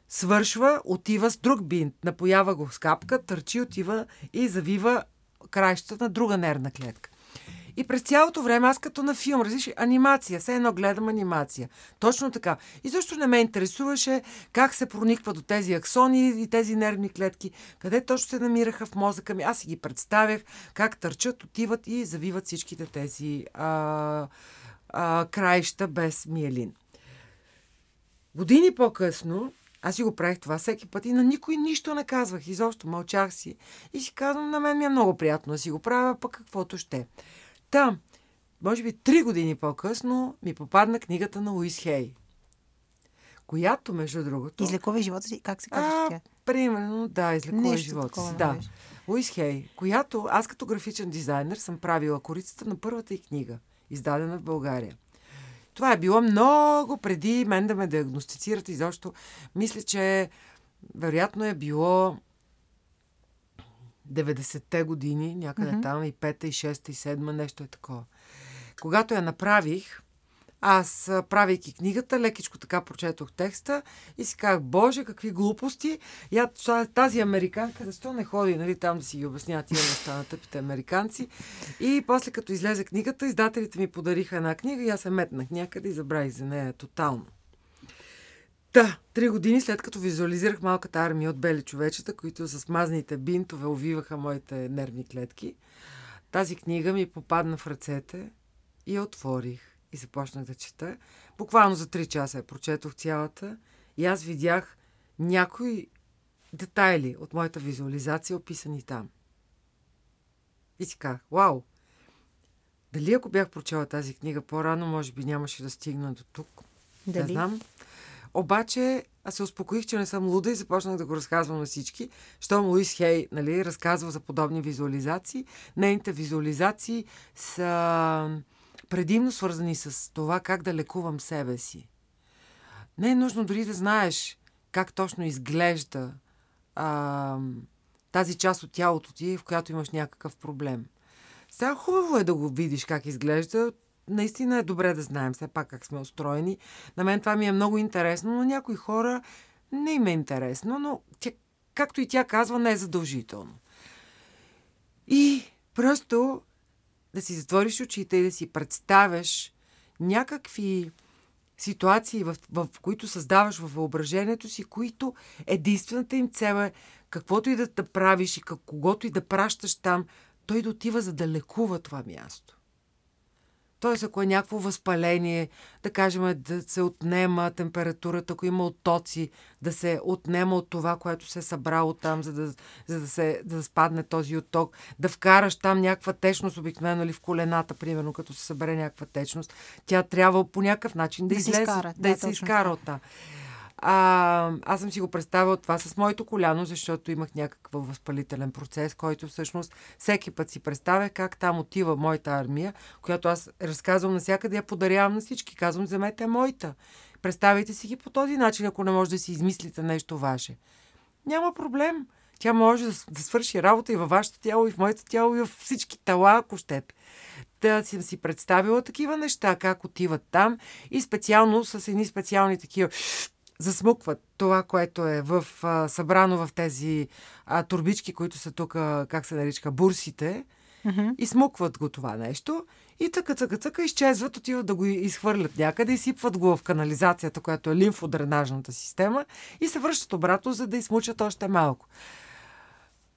Свършва, отива с друг бинт, напоява го с капка, търчи, отива и завива краищата на друга нервна клетка. И през цялото време аз като на филм, разлиш, анимация, все едно гледам анимация. Точно така. И защо не ме интересуваше как се прониква до тези аксони и тези нервни клетки, къде точно се намираха в мозъка ми. Аз си ги представях как търчат, отиват и завиват всичките тези а, а, краища без миелин. Години по-късно, аз си го правих това всеки път и на никой нищо не казвах. Изобщо мълчах си. И си казвам, на мен ми е много приятно да си го правя, пък каквото ще. Та, може би три години по-късно ми попадна книгата на Луис Хей. Която, между другото... Излекува живота си? Как се казва тя? Примерно, да, излекува живота си. Да. Луис Хей, която аз като графичен дизайнер съм правила корицата на първата и книга, издадена в България. Това е било много преди мен да ме диагностицират и защо мисля, че вероятно е било 90-те години, някъде mm-hmm. там, и 5-та, и 6-та, и 7-та, нещо е такова. Когато я направих, аз, правейки книгата, лекичко така прочетох текста и си казах, боже, какви глупости. Я, тази американка, защо не ходи нали, там да си ги обясняват тия неща на тъпите американци. И после като излезе книгата, издателите ми подариха една книга и аз се метнах някъде и забравих за нея тотално. Да, три години след като визуализирах малката армия от бели човечета, които с мазните бинтове увиваха моите нервни клетки, тази книга ми попадна в ръцете и я отворих и започнах да чета. Буквално за три часа я прочетох цялата и аз видях някои детайли от моята визуализация, описани там. И си казах, вау, дали ако бях прочела тази книга по-рано, може би нямаше да стигна до тук. Дали? Не знам. Обаче аз се успокоих, че не съм луда и започнах да го разказвам на всички. Щом Луис Хей нали, разказва за подобни визуализации, нейните визуализации са предимно свързани с това как да лекувам себе си. Не е нужно дори да знаеш как точно изглежда а, тази част от тялото ти, в която имаш някакъв проблем. Сега хубаво е да го видиш как изглежда, наистина е добре да знаем все пак как сме устроени. На мен това ми е много интересно, но някои хора не им е интересно, но тя, както и тя казва, не е задължително. И просто да си затвориш очите и да си представяш някакви ситуации, в, в, които създаваш във въображението си, които единствената им цел е каквото и да правиш и как, когото и да пращаш там, той да отива за да лекува това място. Тоест, ако е някакво възпаление, да кажем да се отнема температурата, ако има оттоци, да се отнема от това, което се е събрало там, за да, за да, се, да спадне този отток, да вкараш там някаква течност, обикновено ли в колената, примерно, като се събере някаква течност, тя трябва по някакъв начин да, да излезе, изкара, да, да се изкара от там. А, аз съм си го представила това с моето коляно, защото имах някакъв възпалителен процес, който всъщност всеки път си представя как там отива моята армия, която аз разказвам навсякъде, я подарявам на всички. Казвам, вземете моята. Представете си ги по този начин, ако не може да си измислите нещо ваше. Няма проблем. Тя може да, свърши работа и във вашето тяло, и в моето тяло, и в всички тела, ако ще. Да съм си представила такива неща, как отиват там и специално с едни специални такива засмукват това, което е в, а, събрано в тези а, турбички, които са тук, как се нарича, бурсите. mm-hmm. и смукват го това нещо и цъка, цъка, цъка, изчезват, отиват да го изхвърлят някъде, изсипват го в канализацията, която е лимфодренажната система и се връщат обратно, за да измучат още малко.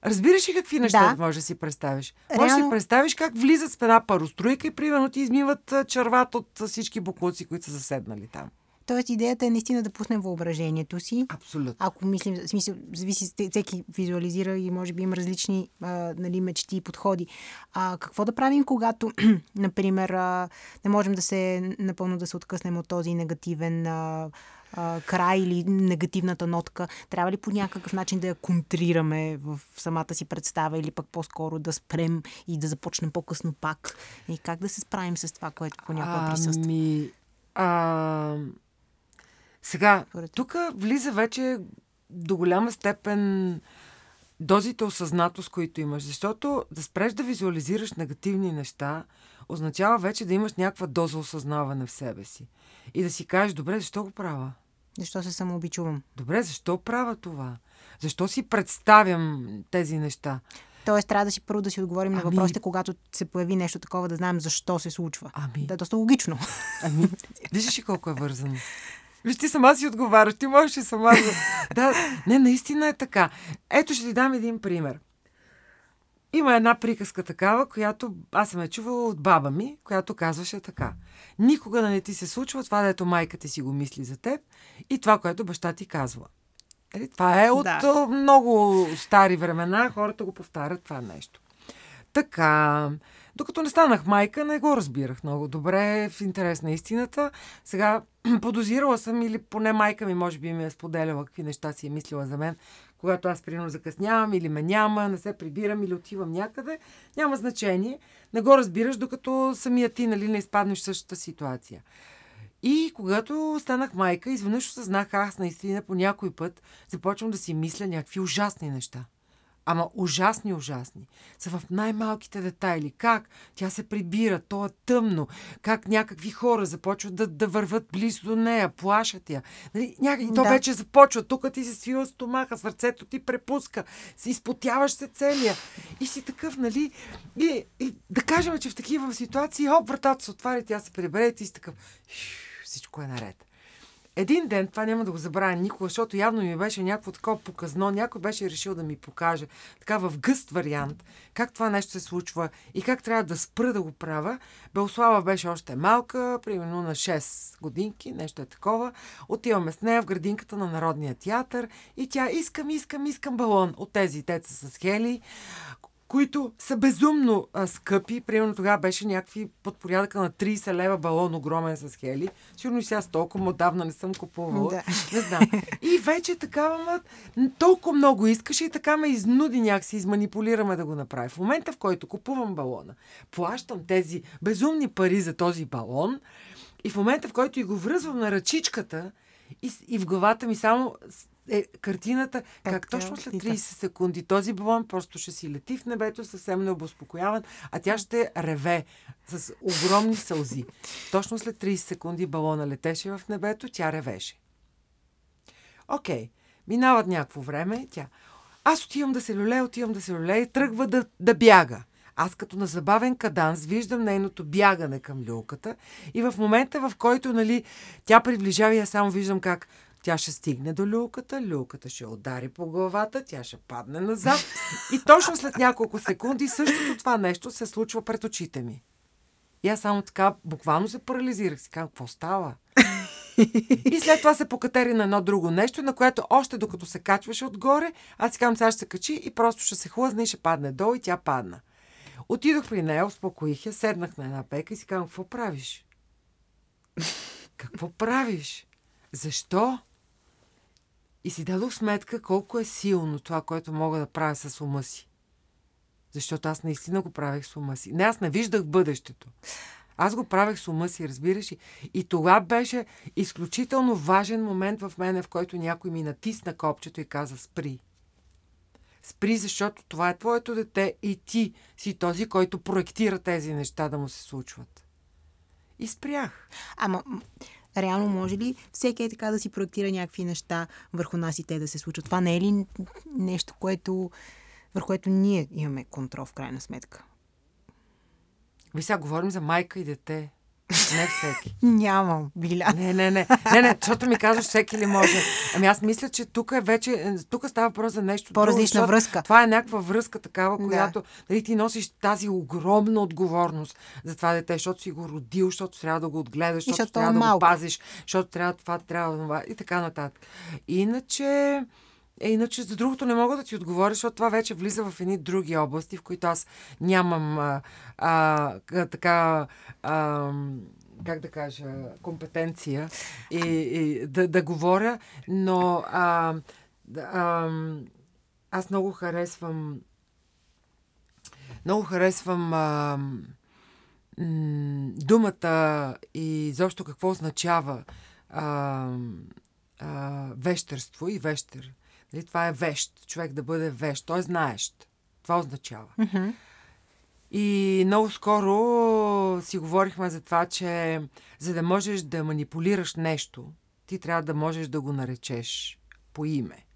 Разбираш ли какви неща да. можеш да си представиш? Реално... Можеш да си представиш как влизат с една пароструйка и примерно ти измиват черват от всички буклуци, които са заседнали там. Тоест идеята е наистина да пуснем въображението си. Абсолютно. Ако мислим, в смисъл, зависи, всеки визуализира и може би има различни а, нали, мечти и подходи. А, какво да правим, когато, например, а, не можем да се напълно да се откъснем от този негативен а, а, край или негативната нотка? Трябва ли по някакъв начин да я контрираме в самата си представа или пък по-скоро да спрем и да започнем по-късно пак? И как да се справим с това, което понякога присъства? Ами, а, сега, тук влиза вече до голяма степен дозите осъзнатост, които имаш. Защото да спреш да визуализираш негативни неща, означава вече да имаш някаква доза осъзнаване в себе си. И да си кажеш, добре, защо го правя? Защо се самообичувам? Добре, защо правя това? Защо си представям тези неща? Тоест, трябва да си първо да си отговорим ами... на въпросите, когато се появи нещо такова, да знаем защо се случва. Ами... Да е доста логично. Ами, виждаш ли колко е вързано? Виж, ти сама си отговаряш, ти можеш и сама да... не, наистина е така. Ето ще ти дам един пример. Има една приказка такава, която аз съм е чувала от баба ми, която казваше така. Никога да не ти се случва това, дето майка ти си го мисли за теб и това, което баща ти казва. Нали? Това е от да. много стари времена, хората го повтарят това нещо. Така, докато не станах майка, не го разбирах много добре в интерес на истината. Сега подозирала съм или поне майка ми може би ми е споделяла какви неща си е мислила за мен, когато аз примерно закъснявам или ме няма, не се прибирам или отивам някъде. Няма значение. Не го разбираш, докато самия ти нали, не изпаднеш в същата ситуация. И когато станах майка, изведнъж осъзнах, аз наистина по някой път започвам да си мисля някакви ужасни неща ама ужасни, ужасни, са в най-малките детайли. Как тя се прибира, то е тъмно, как някакви хора започват да, да върват близо до нея, плашат я. Нали, някак... То да. вече започва, тук ти се свива стомаха, сърцето ти препуска, си изпотяваш се целия. И си такъв, нали? И, и да кажем, че в такива ситуации, оп, вратата се отваря, тя се прибере и ти си такъв, всичко е наред. Един ден, това няма да го забравя никога, защото явно ми беше някакво такова показно, някой беше решил да ми покаже, така в гъст вариант, как това нещо се случва и как трябва да спра да го правя. Белослава беше още малка, примерно на 6 годинки, нещо е такова. Отиваме с нея в градинката на Народния театър и тя искам, искам, искам балон от тези деца с хели които са безумно а, скъпи. Примерно тогава беше някакви под порядъка на 30 лева балон огромен с хели. Сигурно и сега с толкова отдавна не съм купувала. Да. Не знам. И вече такава, ма, толкова много искаше и така ме изнуди някакси, изманипулираме да го направи. В момента, в който купувам балона, плащам тези безумни пари за този балон и в момента, в който и го връзвам на ръчичката, и, и в главата ми само е картината, как, как точно след 30 секунди този балон просто ще си лети в небето съвсем необоспокояван, а тя ще реве с огромни сълзи. Точно след 30 секунди балона летеше в небето, тя ревеше. Окей, минават някакво време, тя... Аз отивам да се люле, отивам да се люле и тръгва да, да бяга. Аз като на забавен каданс виждам нейното бягане към люлката и в момента, в който нали, тя приближава, я само виждам как тя ще стигне до люлката, люлката ще удари по главата, тя ще падне назад и точно след няколко секунди същото това нещо се случва пред очите ми. И аз само така буквално се парализирах. Си какво става? и след това се покатери на едно друго нещо, на което още докато се качваше отгоре, аз си казвам, сега ще се качи и просто ще се хлъзне и ще падне долу и тя падна. Отидох при нея, успокоих я, седнах на една пека и си казвам, какво правиш? Какво правиш? Защо? И си дадох сметка колко е силно това, което мога да правя с ума си. Защото аз наистина го правех с ума си. Не, аз не виждах бъдещето. Аз го правех с ума си, разбираш ли? И това беше изключително важен момент в мене, в който някой ми натисна копчето и каза спри. Спри, защото това е твоето дете и ти си този, който проектира тези неща да му се случват. И спрях. Ама, реално може ли всеки е така да си проектира някакви неща върху нас и те да се случат? Това не е ли нещо, което, върху което ние имаме контрол в крайна сметка? Ви сега говорим за майка и дете. Не всеки. Нямам, Биля. Не, не, не. Не, не, защото ми казваш всеки ли може. Ами аз мисля, че тук е вече, тук става въпрос за нещо По-различна друго, връзка. Това е някаква връзка такава, която да. нали, ти носиш тази огромна отговорност за това дете, защото си го родил, защото трябва да го отгледаш, защото, защото трябва е да го пазиш, защото трябва това, трябва това и така нататък. Иначе... Е, иначе за другото не мога да ти отговоря, защото това вече влиза в едни други области, в които аз нямам а, а, така. А, как да кажа, компетенция и, и да, да говоря, но а, а, аз много харесвам много харесвам а, думата и защо какво означава а, а, вещерство и вещер. Нали, това е вещ. Човек да бъде вещ. Той е знаещ. Това означава. Mm-hmm. И много скоро си говорихме за това, че за да можеш да манипулираш нещо, ти трябва да можеш да го наречеш по име.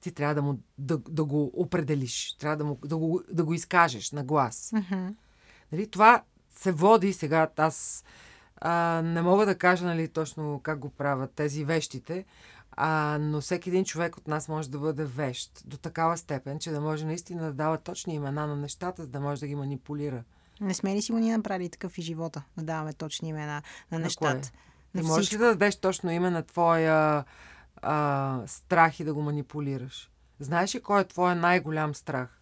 Ти трябва да, му, да, да го определиш, трябва да, му, да, го, да го изкажеш на глас. Mm-hmm. Нали, това се води сега. Аз а, не мога да кажа нали, точно как го правят тези вещите, а, но всеки един човек от нас може да бъде вещ до такава степен, че да може наистина да дава точни имена на нещата, за да може да ги манипулира. Не сме ли си го ни направили такъв и живота, да даваме точни имена на нещата? На не можеш ли да дадеш точно име на твоя а, страх и да го манипулираш? Знаеш ли кой е твоя най-голям страх?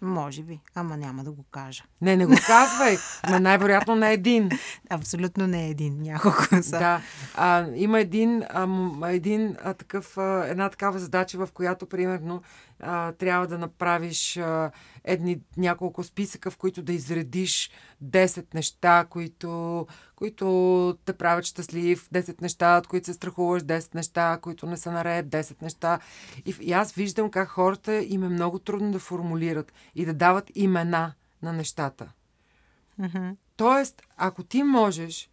Може би, ама няма да го кажа. Не, не го казвай. Ма най-вероятно не един. Абсолютно не един. Няколко са. Да. А, има един, а, един а, такъв, а, една такава задача, в която, примерно, а, трябва да направиш а, едни няколко списъка, в които да изредиш 10 неща, които, които те правят щастлив, 10 неща, от които се страхуваш, 10 неща, които не са наред, 10 неща. И, и аз виждам как хората им е много трудно да формулират и да дават имена на нещата. Mm-hmm. Тоест, ако ти можеш,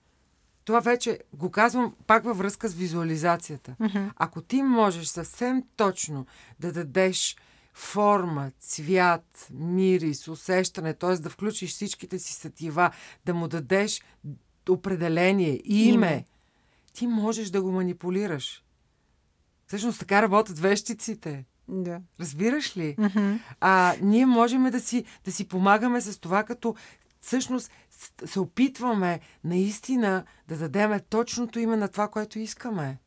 това вече го казвам пак във връзка с визуализацията. Mm-hmm. Ако ти можеш съвсем точно да дадеш форма, цвят, мирис, усещане, т.е. да включиш всичките си сетива, да му дадеш определение, име, име, ти можеш да го манипулираш. Всъщност така работят вещиците. Да. Разбираш ли? Mm-hmm. А, ние можем да си, да си помагаме с това, като всъщност се опитваме наистина да дадеме точното име на това, което искаме.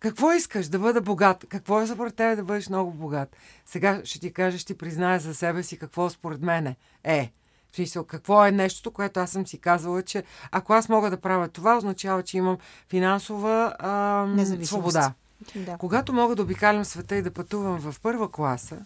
Какво искаш? Да бъда богат. Какво е според тебе да бъдеш много богат? Сега ще ти кажа, ще ти призная за себе си какво според мене е. В смисъл, какво е нещото, което аз съм си казала, че ако аз мога да правя това, означава, че имам финансова ам, свобода. Да. Когато мога да обикалям света и да пътувам в първа класа,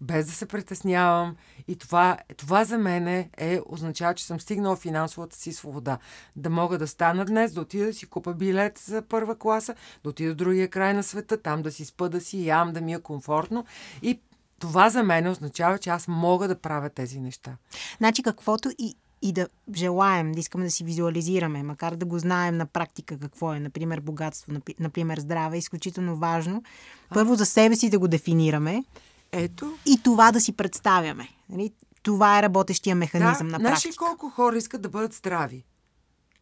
без да се притеснявам. И това, това за мен е, означава, че съм стигнала финансовата си свобода. Да мога да стана днес, да отида да си купа билет за първа класа, да отида до другия край на света, там да си спа, да си ям, да ми е комфортно. И това за мен означава, че аз мога да правя тези неща. Значи каквото и, и да желаем, да искаме да си визуализираме, макар да го знаем на практика какво е, например, богатство, например, здраве, е изключително важно. Първо за себе си да го дефинираме. Ето. И това да си представяме. Нали? Това е работещия механизъм да, на практика. Знаеш колко хора искат да бъдат здрави?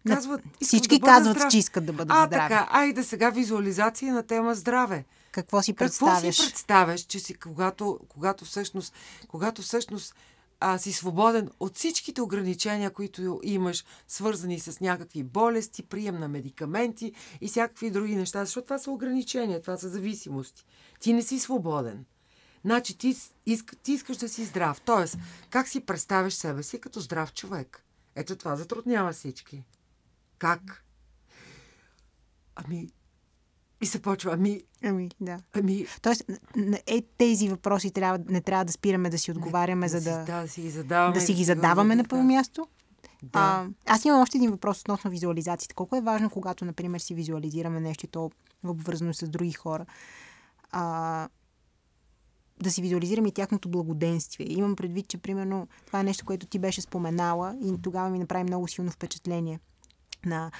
Казват, Всички да казват, здрави. че искат да бъдат а, здрави. Така, айде сега визуализация на тема здраве. Какво си представяш? Какво си представяш, че си, когато, когато всъщност, когато всъщност а, си свободен от всичките ограничения, които имаш, свързани с някакви болести, прием на медикаменти и всякакви други неща, защото това са ограничения, това са зависимости. Ти не си свободен. Значи ти, иск, ти искаш да си здрав. Тоест, как си представяш себе си като здрав човек? Ето това затруднява всички. Как? Ами, и се почва, ами... Ами, да. Ами... Тоест, е, тези въпроси трябва, не трябва да спираме да си отговаряме, не, за да... Да, да си ги задаваме. Да си ги задаваме на първо да. място. Да. А, аз имам още един въпрос относно визуализацията. Колко е важно, когато, например, си визуализираме нещо, то обвързано с други хора, а, да си визуализираме и тяхното благоденствие. Имам предвид, че примерно това е нещо, което ти беше споменала и тогава ми направи много силно впечатление на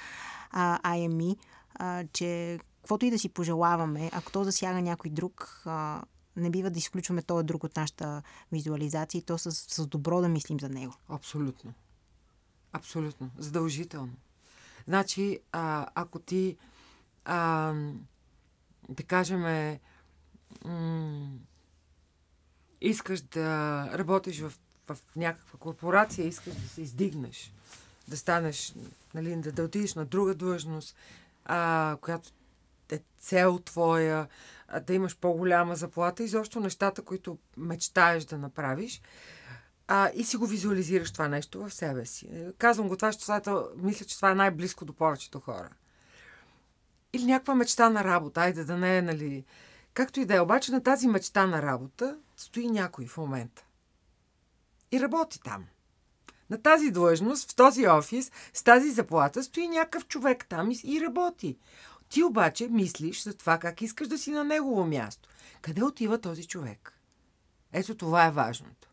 а, IME, а, че каквото и да си пожелаваме, ако то засяга някой друг, а, не бива да изключваме този друг от нашата визуализация и то с, с добро да мислим за него. Абсолютно. Абсолютно. Задължително. Значи, а, ако ти, а, да кажем, м- искаш да работиш в, в някаква корпорация, искаш да се издигнеш, да станеш, нали, да, да отидеш на друга длъжност, а, която е цел твоя, а, да имаш по-голяма заплата, изобщо нещата, които мечтаеш да направиш. А, и си го визуализираш това нещо в себе си. Казвам го това, защото мисля, че това е най-близко до повечето хора. Или някаква мечта на работа, айде да не е, нали... Както и да е, обаче на тази мечта на работа стои някой в момента. И работи там. На тази длъжност, в този офис, с тази заплата, стои някакъв човек там и, работи. Ти обаче мислиш за това как искаш да си на негово място. Къде отива този човек? Ето това е важното.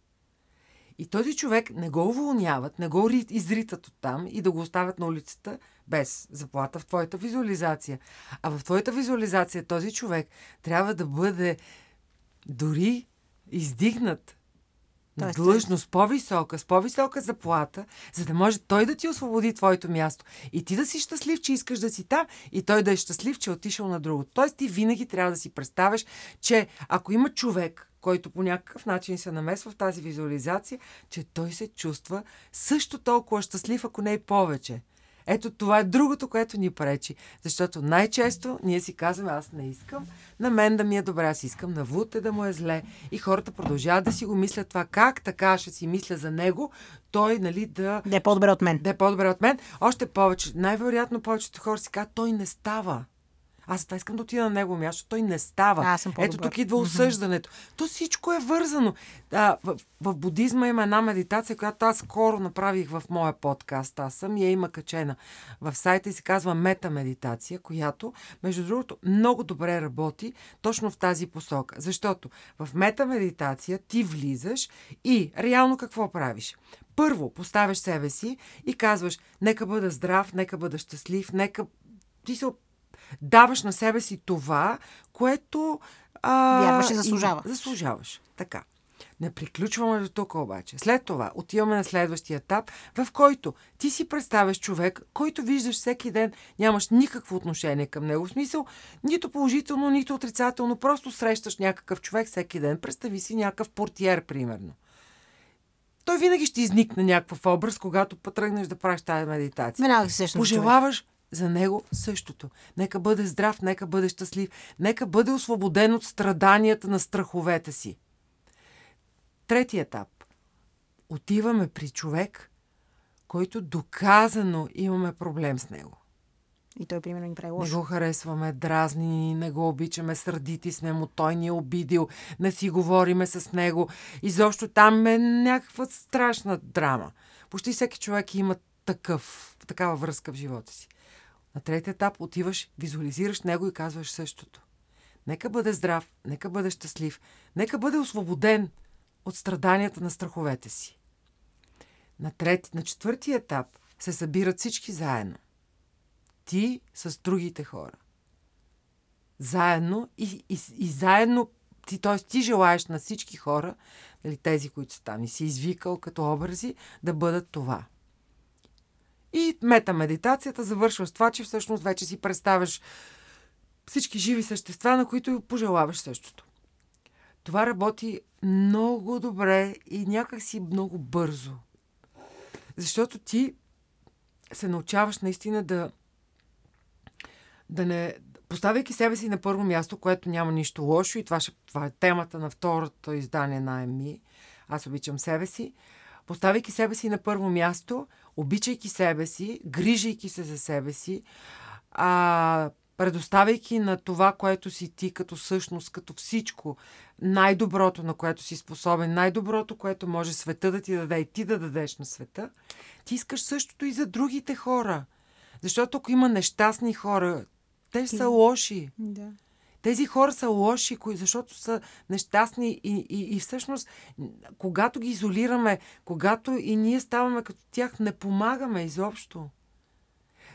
И този човек не го уволняват, не го изритат оттам и да го оставят на улицата без заплата в твоята визуализация. А в твоята визуализация този човек трябва да бъде дори издигнат на длъжност по-висока, с по-висока заплата, за да може той да ти освободи твоето място. И ти да си щастлив, че искаш да си там, и той да е щастлив, че е отишъл на друго. Тоест ти винаги трябва да си представяш, че ако има човек, който по някакъв начин се намесва в тази визуализация, че той се чувства също толкова щастлив, ако не и повече. Ето това е другото, което ни пречи. Защото най-често ние си казваме, аз не искам на мен да ми е добре, аз искам на Вуте да му е зле. И хората продължават да си го мислят това, как така ще си мисля за него, той, нали, да... Да е по-добре от мен. Да е по-добре от мен. Още повече, най-вероятно повечето хора си казват, той не става. Аз това искам да отида на него място. Той не става. Аз съм Ето тук идва осъждането. То всичко е вързано. А, в, в будизма има една медитация, която аз скоро направих в моя подкаст. Аз съм я има качена в сайта и се казва Мета медитация, която, между другото, много добре работи точно в тази посока. Защото в мета медитация ти влизаш и реално какво правиш? Първо поставяш себе си и казваш, нека бъда здрав, нека бъда щастлив, нека ти се даваш на себе си това, което... А, Вярваш и заслужава. И, заслужаваш. Така. Не приключваме до тук обаче. След това отиваме на следващия етап, в който ти си представяш човек, който виждаш всеки ден, нямаш никакво отношение към него. В смисъл, нито положително, нито отрицателно, просто срещаш някакъв човек всеки ден. Представи си някакъв портиер, примерно. Той винаги ще изникне някакъв образ, когато потръгнеш да правиш тази медитация. Веднага се Пожелаваш за него същото. Нека бъде здрав, нека бъде щастлив, нека бъде освободен от страданията на страховете си. Трети етап. Отиваме при човек, който доказано имаме проблем с него. И той, примерно, ни прави лошо. Не го харесваме, дразни, не го обичаме, сърдити сме му, той ни е обидил, не си говориме с него. Изобщо там е някаква страшна драма. Почти всеки човек има такъв, такава връзка в живота си. На третия етап отиваш, визуализираш него и казваш същото. Нека бъде здрав, нека бъде щастлив, нека бъде освободен от страданията на страховете си. На, трети, на четвъртия етап се събират всички заедно. Ти с другите хора. Заедно и, и, и заедно ти, т.е. ти желаеш на всички хора, нали, тези, които са там и си извикал като образи, да бъдат това – и метамедитацията завършва с това, че всъщност вече си представяш всички живи същества, на които пожелаваш същото. Това работи много добре и някакси много бързо. Защото ти се научаваш наистина да да не... Поставяйки себе си на първо място, което няма нищо лошо, и това, ще, това е темата на второто издание на ЕМИ, аз обичам себе си, поставяйки себе си на първо място, обичайки себе си, грижайки се за себе си, а, предоставяйки на това, което си ти като същност, като всичко, най-доброто, на което си способен, най-доброто, което може света да ти даде и ти да дадеш на света, ти искаш същото и за другите хора. Защото ако има нещастни хора, те са лоши. Да. Тези хора са лоши, защото са нещастни и, и, и всъщност, когато ги изолираме, когато и ние ставаме като тях, не помагаме изобщо.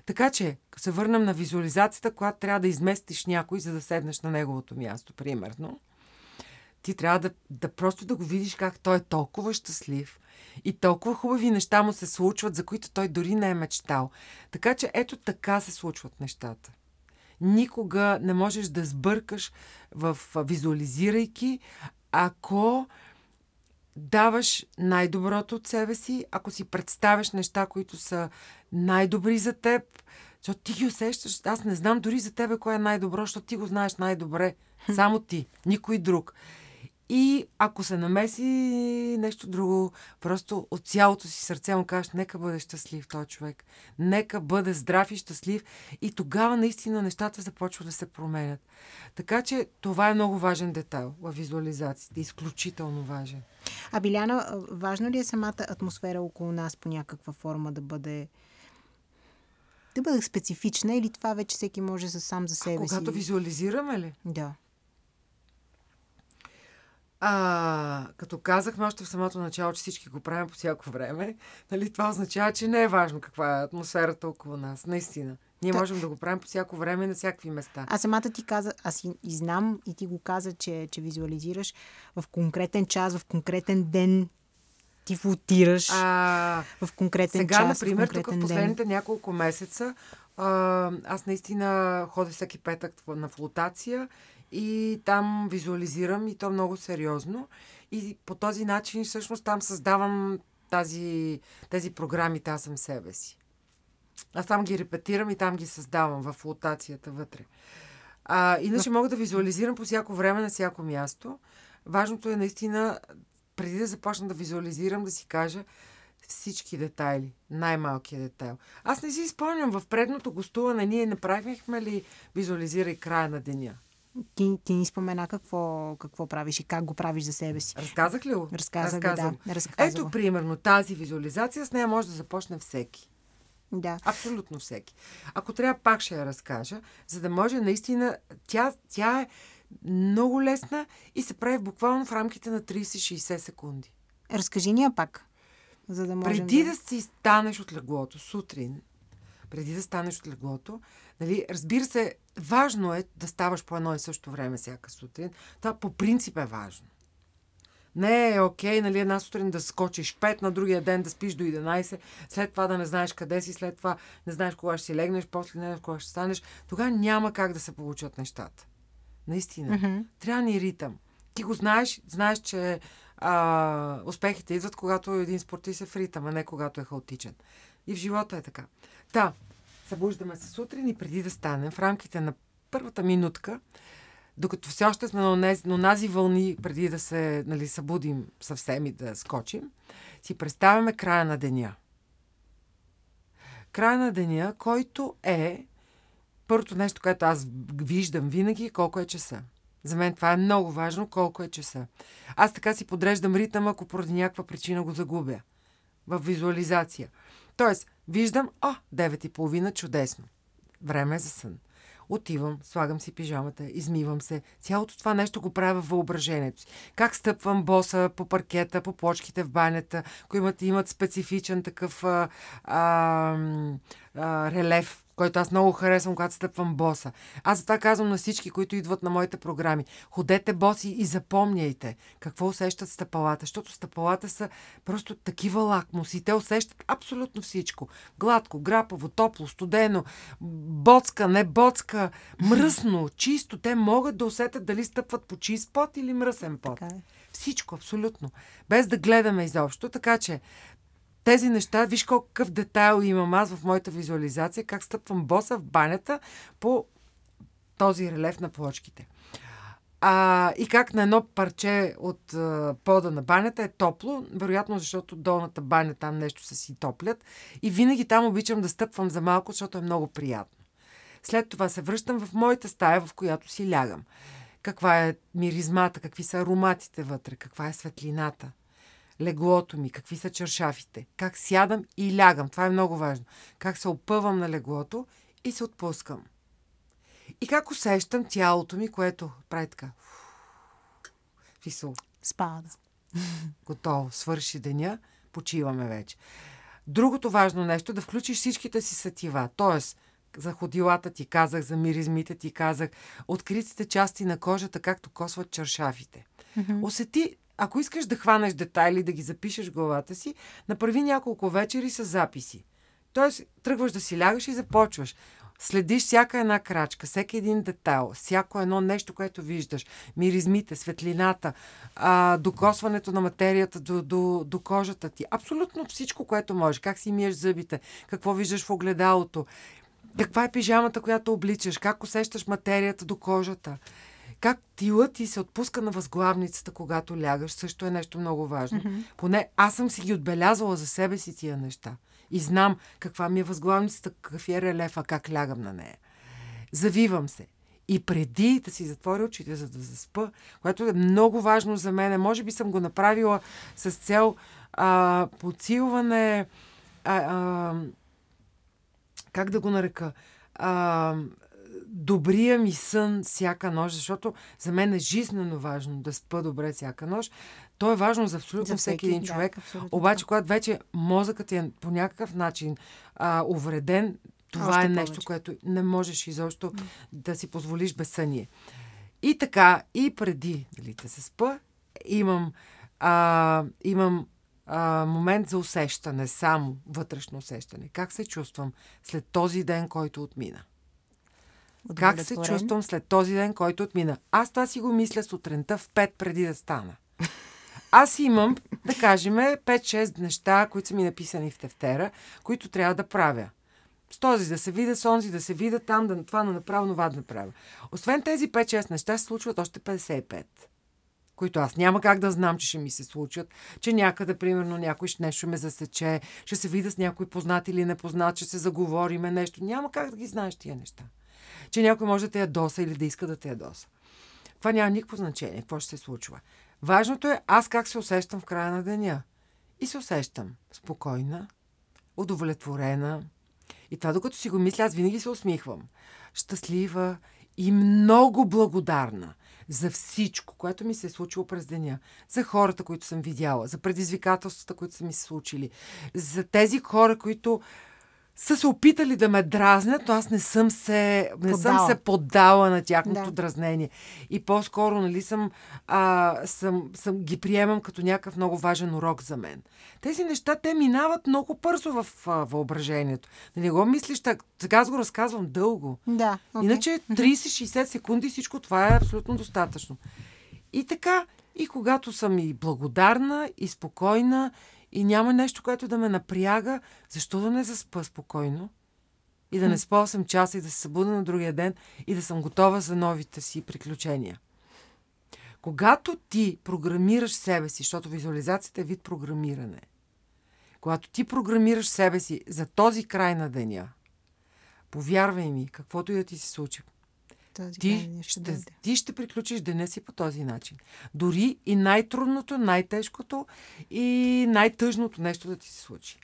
Така че, се върнем на визуализацията, когато трябва да изместиш някой, за да седнеш на неговото място, примерно. Ти трябва да, да просто да го видиш как той е толкова щастлив и толкова хубави неща му се случват, за които той дори не е мечтал. Така че ето така се случват нещата. Никога не можеш да сбъркаш в визуализирайки, ако даваш най-доброто от себе си, ако си представяш неща, които са най-добри за теб, защото ти ги усещаш. Аз не знам дори за тебе кое е най-добро, защото ти го знаеш най-добре. Само ти, никой друг. И ако се намеси нещо друго, просто от цялото си сърце му кажеш, нека бъде щастлив този човек. Нека бъде здрав и щастлив. И тогава наистина нещата започват да се променят. Така че това е много важен детайл в визуализациите. Изключително важен. А Биляна, важно ли е самата атмосфера около нас по някаква форма да бъде да бъде специфична или това вече всеки може за сам за себе а, когато си? Когато визуализираме ли? Да. А, като казахме още в самото начало, че всички го правим по всяко време, нали, това означава, че не е важно каква е атмосферата около нас. Наистина. Ние можем да го правим по всяко време на всякакви места. А самата ти каза, аз и, и знам и ти го каза, че, че визуализираш в конкретен час, в конкретен ден ти флотираш а, в конкретен сега, час, например, в тук в последните ден. няколко месеца а, аз наистина ходя всеки петък на флотация и там визуализирам и то много сериозно. И по този начин всъщност там създавам тази, тези програми, аз съм себе си. Аз там ги репетирам и там ги създавам в флотацията вътре. А, иначе мога да визуализирам по всяко време на всяко място. Важното е наистина, преди да започна да визуализирам, да си кажа всички детайли, най-малкият детайл. Аз не си спомням, в предното гостуване ние направихме ли визуализирай края на деня. Ти, ти ни спомена какво, какво правиш и как го правиш за себе си. Разказах ли го? Разказах, да. Ето, примерно, тази визуализация, с нея може да започне всеки. Да. Абсолютно всеки. Ако трябва, пак ще я разкажа, за да може наистина... Тя, тя е много лесна и се прави буквално в рамките на 30-60 секунди. Разкажи ни я пак, за да можем Преди да... да си станеш от леглото сутрин, преди да станеш от леглото, нали, разбира се, важно е да ставаш по едно и също време всяка сутрин. Това по принцип е важно. Не е окей, okay, нали, една сутрин да скочиш 5, на другия ден да спиш до 11, след това да не знаеш къде си, след това не знаеш кога ще си легнеш, после не знаеш кога ще станеш. Тогава няма как да се получат нещата. Наистина. Mm-hmm. Трябва ни ритъм. Ти го знаеш, знаеш, че а, успехите идват, когато един спортист е в ритъм, а не когато е хаотичен. И в живота е така. Та, събуждаме се сутрин и преди да станем, в рамките на първата минутка, докато все още сме на онази, на онази вълни, преди да се нали, събудим съвсем и да скочим, си представяме края на деня. Края на деня, който е първото нещо, което аз виждам винаги, колко е часа. За мен това е много важно, колко е часа. Аз така си подреждам ритъм, ако поради някаква причина го загубя. В визуализация. Тоест, виждам, о, 9.30, чудесно. Време е за сън. Отивам, слагам си пижамата, измивам се. Цялото това нещо го правя в въображението си. Как стъпвам боса по паркета, по плочките в банята, които имат, имат специфичен такъв а, а, а, релеф който аз много харесвам, когато стъпвам боса. Аз за това казвам на всички, които идват на моите програми. Ходете боси и запомняйте какво усещат стъпалата, защото стъпалата са просто такива лакмуси. Те усещат абсолютно всичко. Гладко, грапово, топло, студено, боцка, не боцка, мръсно, чисто. Те могат да усетят дали стъпват по чист пот или мръсен пот. Така е. Всичко, абсолютно. Без да гледаме изобщо. Така че тези неща, виж какъв детайл имам аз в моята визуализация, как стъпвам боса в банята по този релеф на плочките. А, и как на едно парче от а, пода на банята е топло, вероятно защото долната баня там нещо се си топлят. И винаги там обичам да стъпвам за малко, защото е много приятно. След това се връщам в моята стая, в която си лягам. Каква е миризмата, какви са ароматите вътре, каква е светлината леглото ми, какви са чершафите, как сядам и лягам. Това е много важно. Как се опъвам на леглото и се отпускам. И как усещам тялото ми, което прави така. Фисул. Спада. Готово. Свърши деня. Почиваме вече. Другото важно нещо е да включиш всичките си сетива. Тоест, за ходилата ти казах, за миризмите ти казах, откритите части на кожата, както косват чершафите. Mm-hmm. Усети, ако искаш да хванеш детайли, да ги запишеш в главата си, направи няколко вечери с записи. Тоест, тръгваш да си лягаш и започваш. Следиш всяка една крачка, всеки един детайл, всяко едно нещо, което виждаш. Миризмите, светлината, а, докосването на материята до, до, до кожата ти. Абсолютно всичко, което можеш. Как си миеш зъбите, какво виждаш в огледалото, каква е пижамата, която обличаш, как усещаш материята до кожата. Как тилът ти се отпуска на възглавницата, когато лягаш, също е нещо много важно. Mm-hmm. Поне аз съм си ги отбелязала за себе си тия неща и знам каква ми е възглавницата, какъв е релефа, как лягам на нея. Завивам се. И преди да си затворя очите, за да заспа, което е много важно за мен, може би съм го направила с цел а, подсилване, а, а, как да го нарека, а, добрия ми сън всяка нощ, защото за мен е жизненно важно да спа добре всяка нощ. То е важно за абсолютно за всеки, всеки един човек. Да, Обаче, когато вече мозъкът е по някакъв начин а, увреден, това Още е нещо, повече. което не можеш изобщо mm. да си позволиш безсъние. И така, и преди дали, да се спа, имам, а, имам а, момент за усещане, само вътрешно усещане. Как се чувствам след този ден, който отмина? Как се чувствам след този ден, който отмина? Аз това си го мисля сутринта в 5 преди да стана. Аз имам, да кажем, 5-6 неща, които са ми написани в тефтера, които трябва да правя. С този да се видя, с онзи да се видя, там да това да направя, това да направя. Освен тези 5-6 неща, се случват още 55 които аз няма как да знам, че ще ми се случат, че някъде, примерно, някой ще нещо ме засече, ще се видя с някой познат или непознат, ще се заговориме нещо. Няма как да ги знаеш тия неща че някой може да те ядоса или да иска да те ядоса. Това няма никакво значение, какво ще се случва. Важното е аз как се усещам в края на деня. И се усещам спокойна, удовлетворена. И това, докато си го мисля, аз винаги се усмихвам. Щастлива и много благодарна за всичко, което ми се е случило през деня. За хората, които съм видяла, за предизвикателствата, които са ми се случили, за тези хора, които са се опитали да ме дразнят, но аз не съм се, не съм се поддала на тяхното да. дразнение. И по-скоро, нали, съм, а, съм, съм ги приемам като някакъв много важен урок за мен. Тези неща, те минават много бързо в а, въображението. Не го мислиш так. Сега аз го разказвам дълго. Да. Okay. Иначе 30-60 секунди всичко това е абсолютно достатъчно. И така, и когато съм и благодарна, и спокойна, и няма нещо, което да ме напряга, защо да не заспа спокойно? И да не спа 8 часа и да се събуда на другия ден и да съм готова за новите си приключения. Когато ти програмираш себе си, защото визуализацията е вид програмиране, когато ти програмираш себе си за този край на деня, повярвай ми, каквото и да ти се случи, този ти, ще, ти ще приключиш деня си по този начин. Дори и най-трудното, най-тежкото и най-тъжното нещо да ти се случи.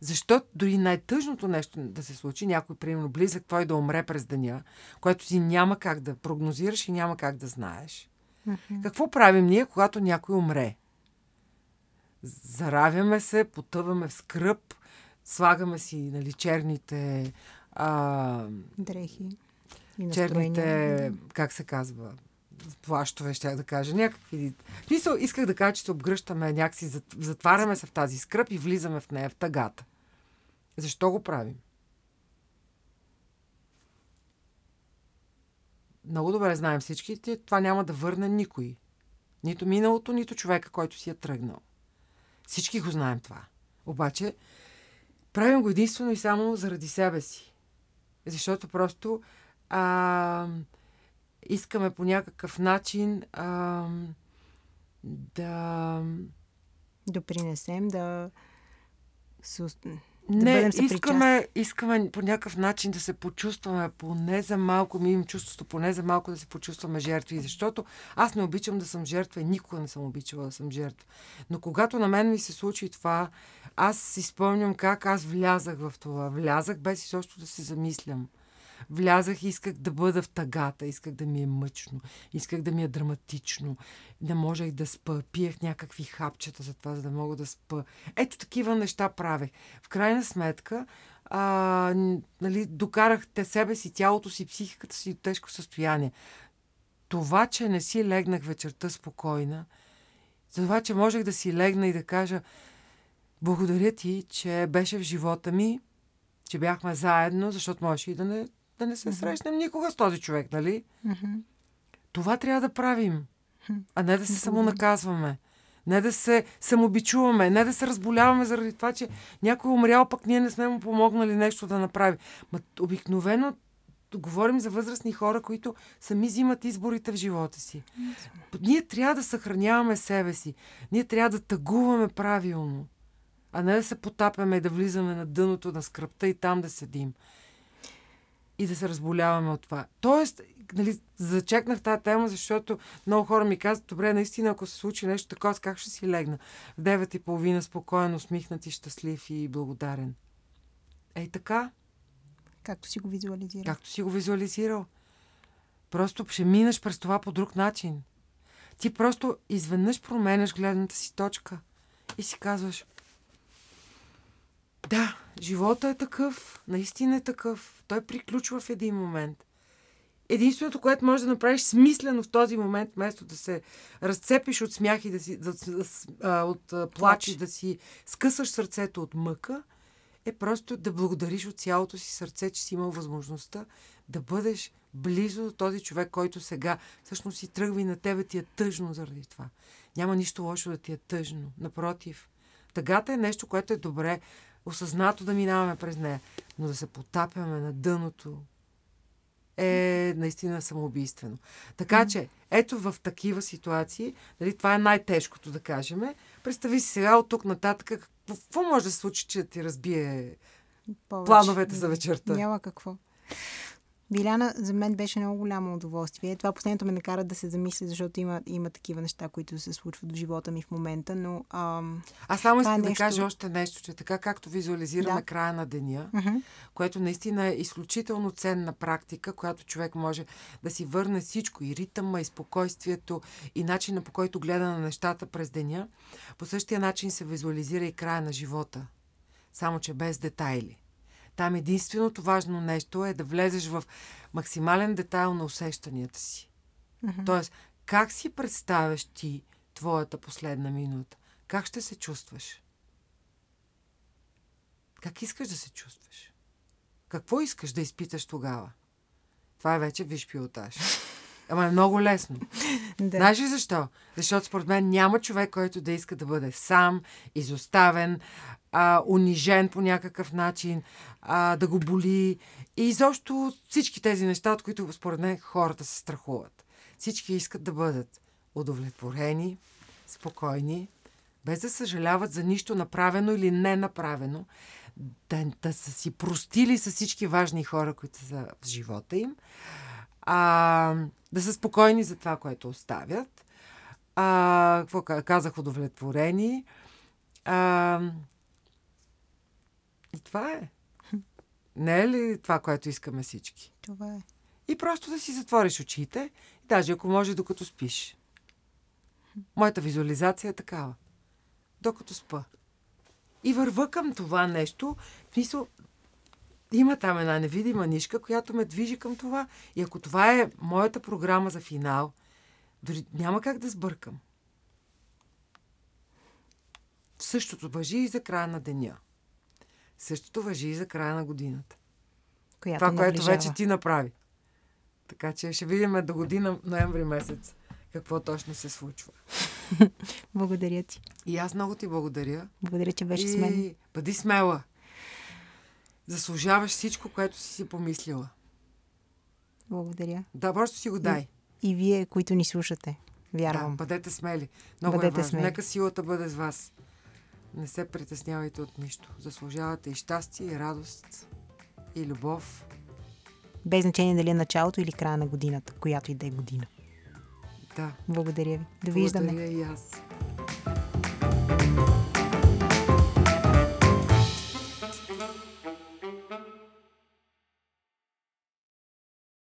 Защото дори най-тъжното нещо да се случи, някой, примерно, близък твой да умре през деня, което ти няма как да прогнозираш и няма как да знаеш. Mm-hmm. Какво правим ние, когато някой умре? Заравяме се, потъваме в скръп, слагаме си нали, черните а... дрехи черните, как се казва, плащове, ще да кажа. Някакви... Мисъл, исках да кажа, че се обгръщаме някакси, затваряме се в тази скръп и влизаме в нея, в тъгата. Защо го правим? Много добре знаем всички, това няма да върне никой. Нито миналото, нито човека, който си е тръгнал. Всички го знаем това. Обаче, правим го единствено и само заради себе си. Защото просто а, искаме по някакъв начин а, да. Допринесем, да. Да не, искаме, искаме по някакъв начин да се почувстваме поне за малко, ми имам чувството поне за малко да се почувстваме жертви, защото аз не обичам да съм жертва и никога не съм обичала да съм жертва. Но когато на мен ми се случи това, аз си спомням как аз влязах в това. Влязах без изобщо да се замислям влязах и исках да бъда в тъгата, исках да ми е мъчно, исках да ми е драматично, не можех да спа, пиех някакви хапчета за това, за да мога да спа. Ето такива неща правех. В крайна сметка, а, нали, докарахте себе си, тялото си, психиката си до тежко състояние. Това, че не си легнах вечерта спокойна, за това, че можех да си легна и да кажа благодаря ти, че беше в живота ми, че бяхме заедно, защото можеше и да не, да не се mm-hmm. срещнем никога с този човек, нали? Mm-hmm. Това трябва да правим, а не да се самонаказваме. Не да се самобичуваме, не да се разболяваме заради това, че някой е умрял, пък ние не сме му помогнали нещо да направи. Ма обикновено говорим за възрастни хора, които сами взимат изборите в живота си. Ние трябва да съхраняваме себе си. Ние трябва да тъгуваме правилно а не да се потапяме и да влизаме на дъното на скръпта и там да седим. И да се разболяваме от това. Тоест, нали, зачекнах тази тема, защото много хора ми казват, добре, наистина, ако се случи нещо такова, как ще си легна? В 9 и половина спокоен, усмихнат и щастлив и благодарен. Ей така. Както си го визуализирал. Както си го визуализирал. Просто ще минеш през това по друг начин. Ти просто изведнъж променяш гледната си точка и си казваш, да, живота е такъв, наистина е такъв. Той приключва в един момент. Единственото, което можеш да направиш смислено в този момент, вместо да се разцепиш от смях и да си, да, да, от а, плач и да си скъсаш сърцето от мъка, е просто да благодариш от цялото си сърце, че си имал възможността да бъдеш близо до този човек, който сега всъщност си тръгва и на тебе ти е тъжно заради това. Няма нищо лошо да ти е тъжно. Напротив, тъгата е нещо, което е добре осъзнато да минаваме през нея. Но да се потапяме на дъното е наистина самоубийствено. Така че, ето в такива ситуации, нали, това е най-тежкото да кажем. Представи си сега от тук нататък какво може да се случи, че ти разбие Повече. плановете за вечерта. Няма какво. Биляна, за мен беше много голямо удоволствие. Това последното ме накара да се замисля, защото има, има такива неща, които се случват в живота ми в момента, но... Ам, Аз само искам е нещо... да кажа още нещо, че така както визуализираме да. края на деня, uh-huh. което наистина е изключително ценна практика, която човек може да си върне всичко, и ритъма, и спокойствието, и начина по който гледа на нещата през деня, по същия начин се визуализира и края на живота, само че без детайли. Там единственото важно нещо е да влезеш в максимален детайл на усещанията си. Mm-hmm. Тоест, как си представяш ти твоята последна минута? Как ще се чувстваш? Как искаш да се чувстваш? Какво искаш да изпиташ тогава? Това е вече виж пилотаж. Ама е много лесно. да. Знаеш ли защо? Защото според мен няма човек, който да иска да бъде сам, изоставен, а, унижен по някакъв начин, а, да го боли. И изобщо всички тези неща, от които според мен хората се страхуват. Всички искат да бъдат удовлетворени, спокойни, без да съжаляват за нищо направено или не направено, да, да са си простили с всички важни хора, които са в живота им, а, да са спокойни за това, което оставят. А, какво казах, удовлетворени. А, и това е. Не е ли това, което искаме всички? Това е. И просто да си затвориш очите, даже ако може докато спиш. Моята визуализация е такава. Докато спа. И върва към това нещо. В смисъл, има там една невидима нишка, която ме движи към това. И ако това е моята програма за финал, дори няма как да сбъркам. Същото въжи и за края на деня. Същото въжи и за края на годината. Която Това, наближава. което вече ти направи. Така че ще видим до година, ноември месец, какво точно се случва. благодаря ти. И аз много ти благодаря. Благодаря, че беше и... с мен. Бъди смела. Заслужаваш всичко, което си си помислила. Благодаря. Да, просто си го дай. И, и вие, които ни слушате. Вярвам. Да, бъдете смели. Много бъдете е важно. Смели. Нека силата бъде с вас. Не се притеснявайте от нищо. Заслужавате и щастие, и радост, и любов. Без значение дали е началото или края на годината, която и да е година. Да. Благодаря ви. Довиждане. Благодаря и аз.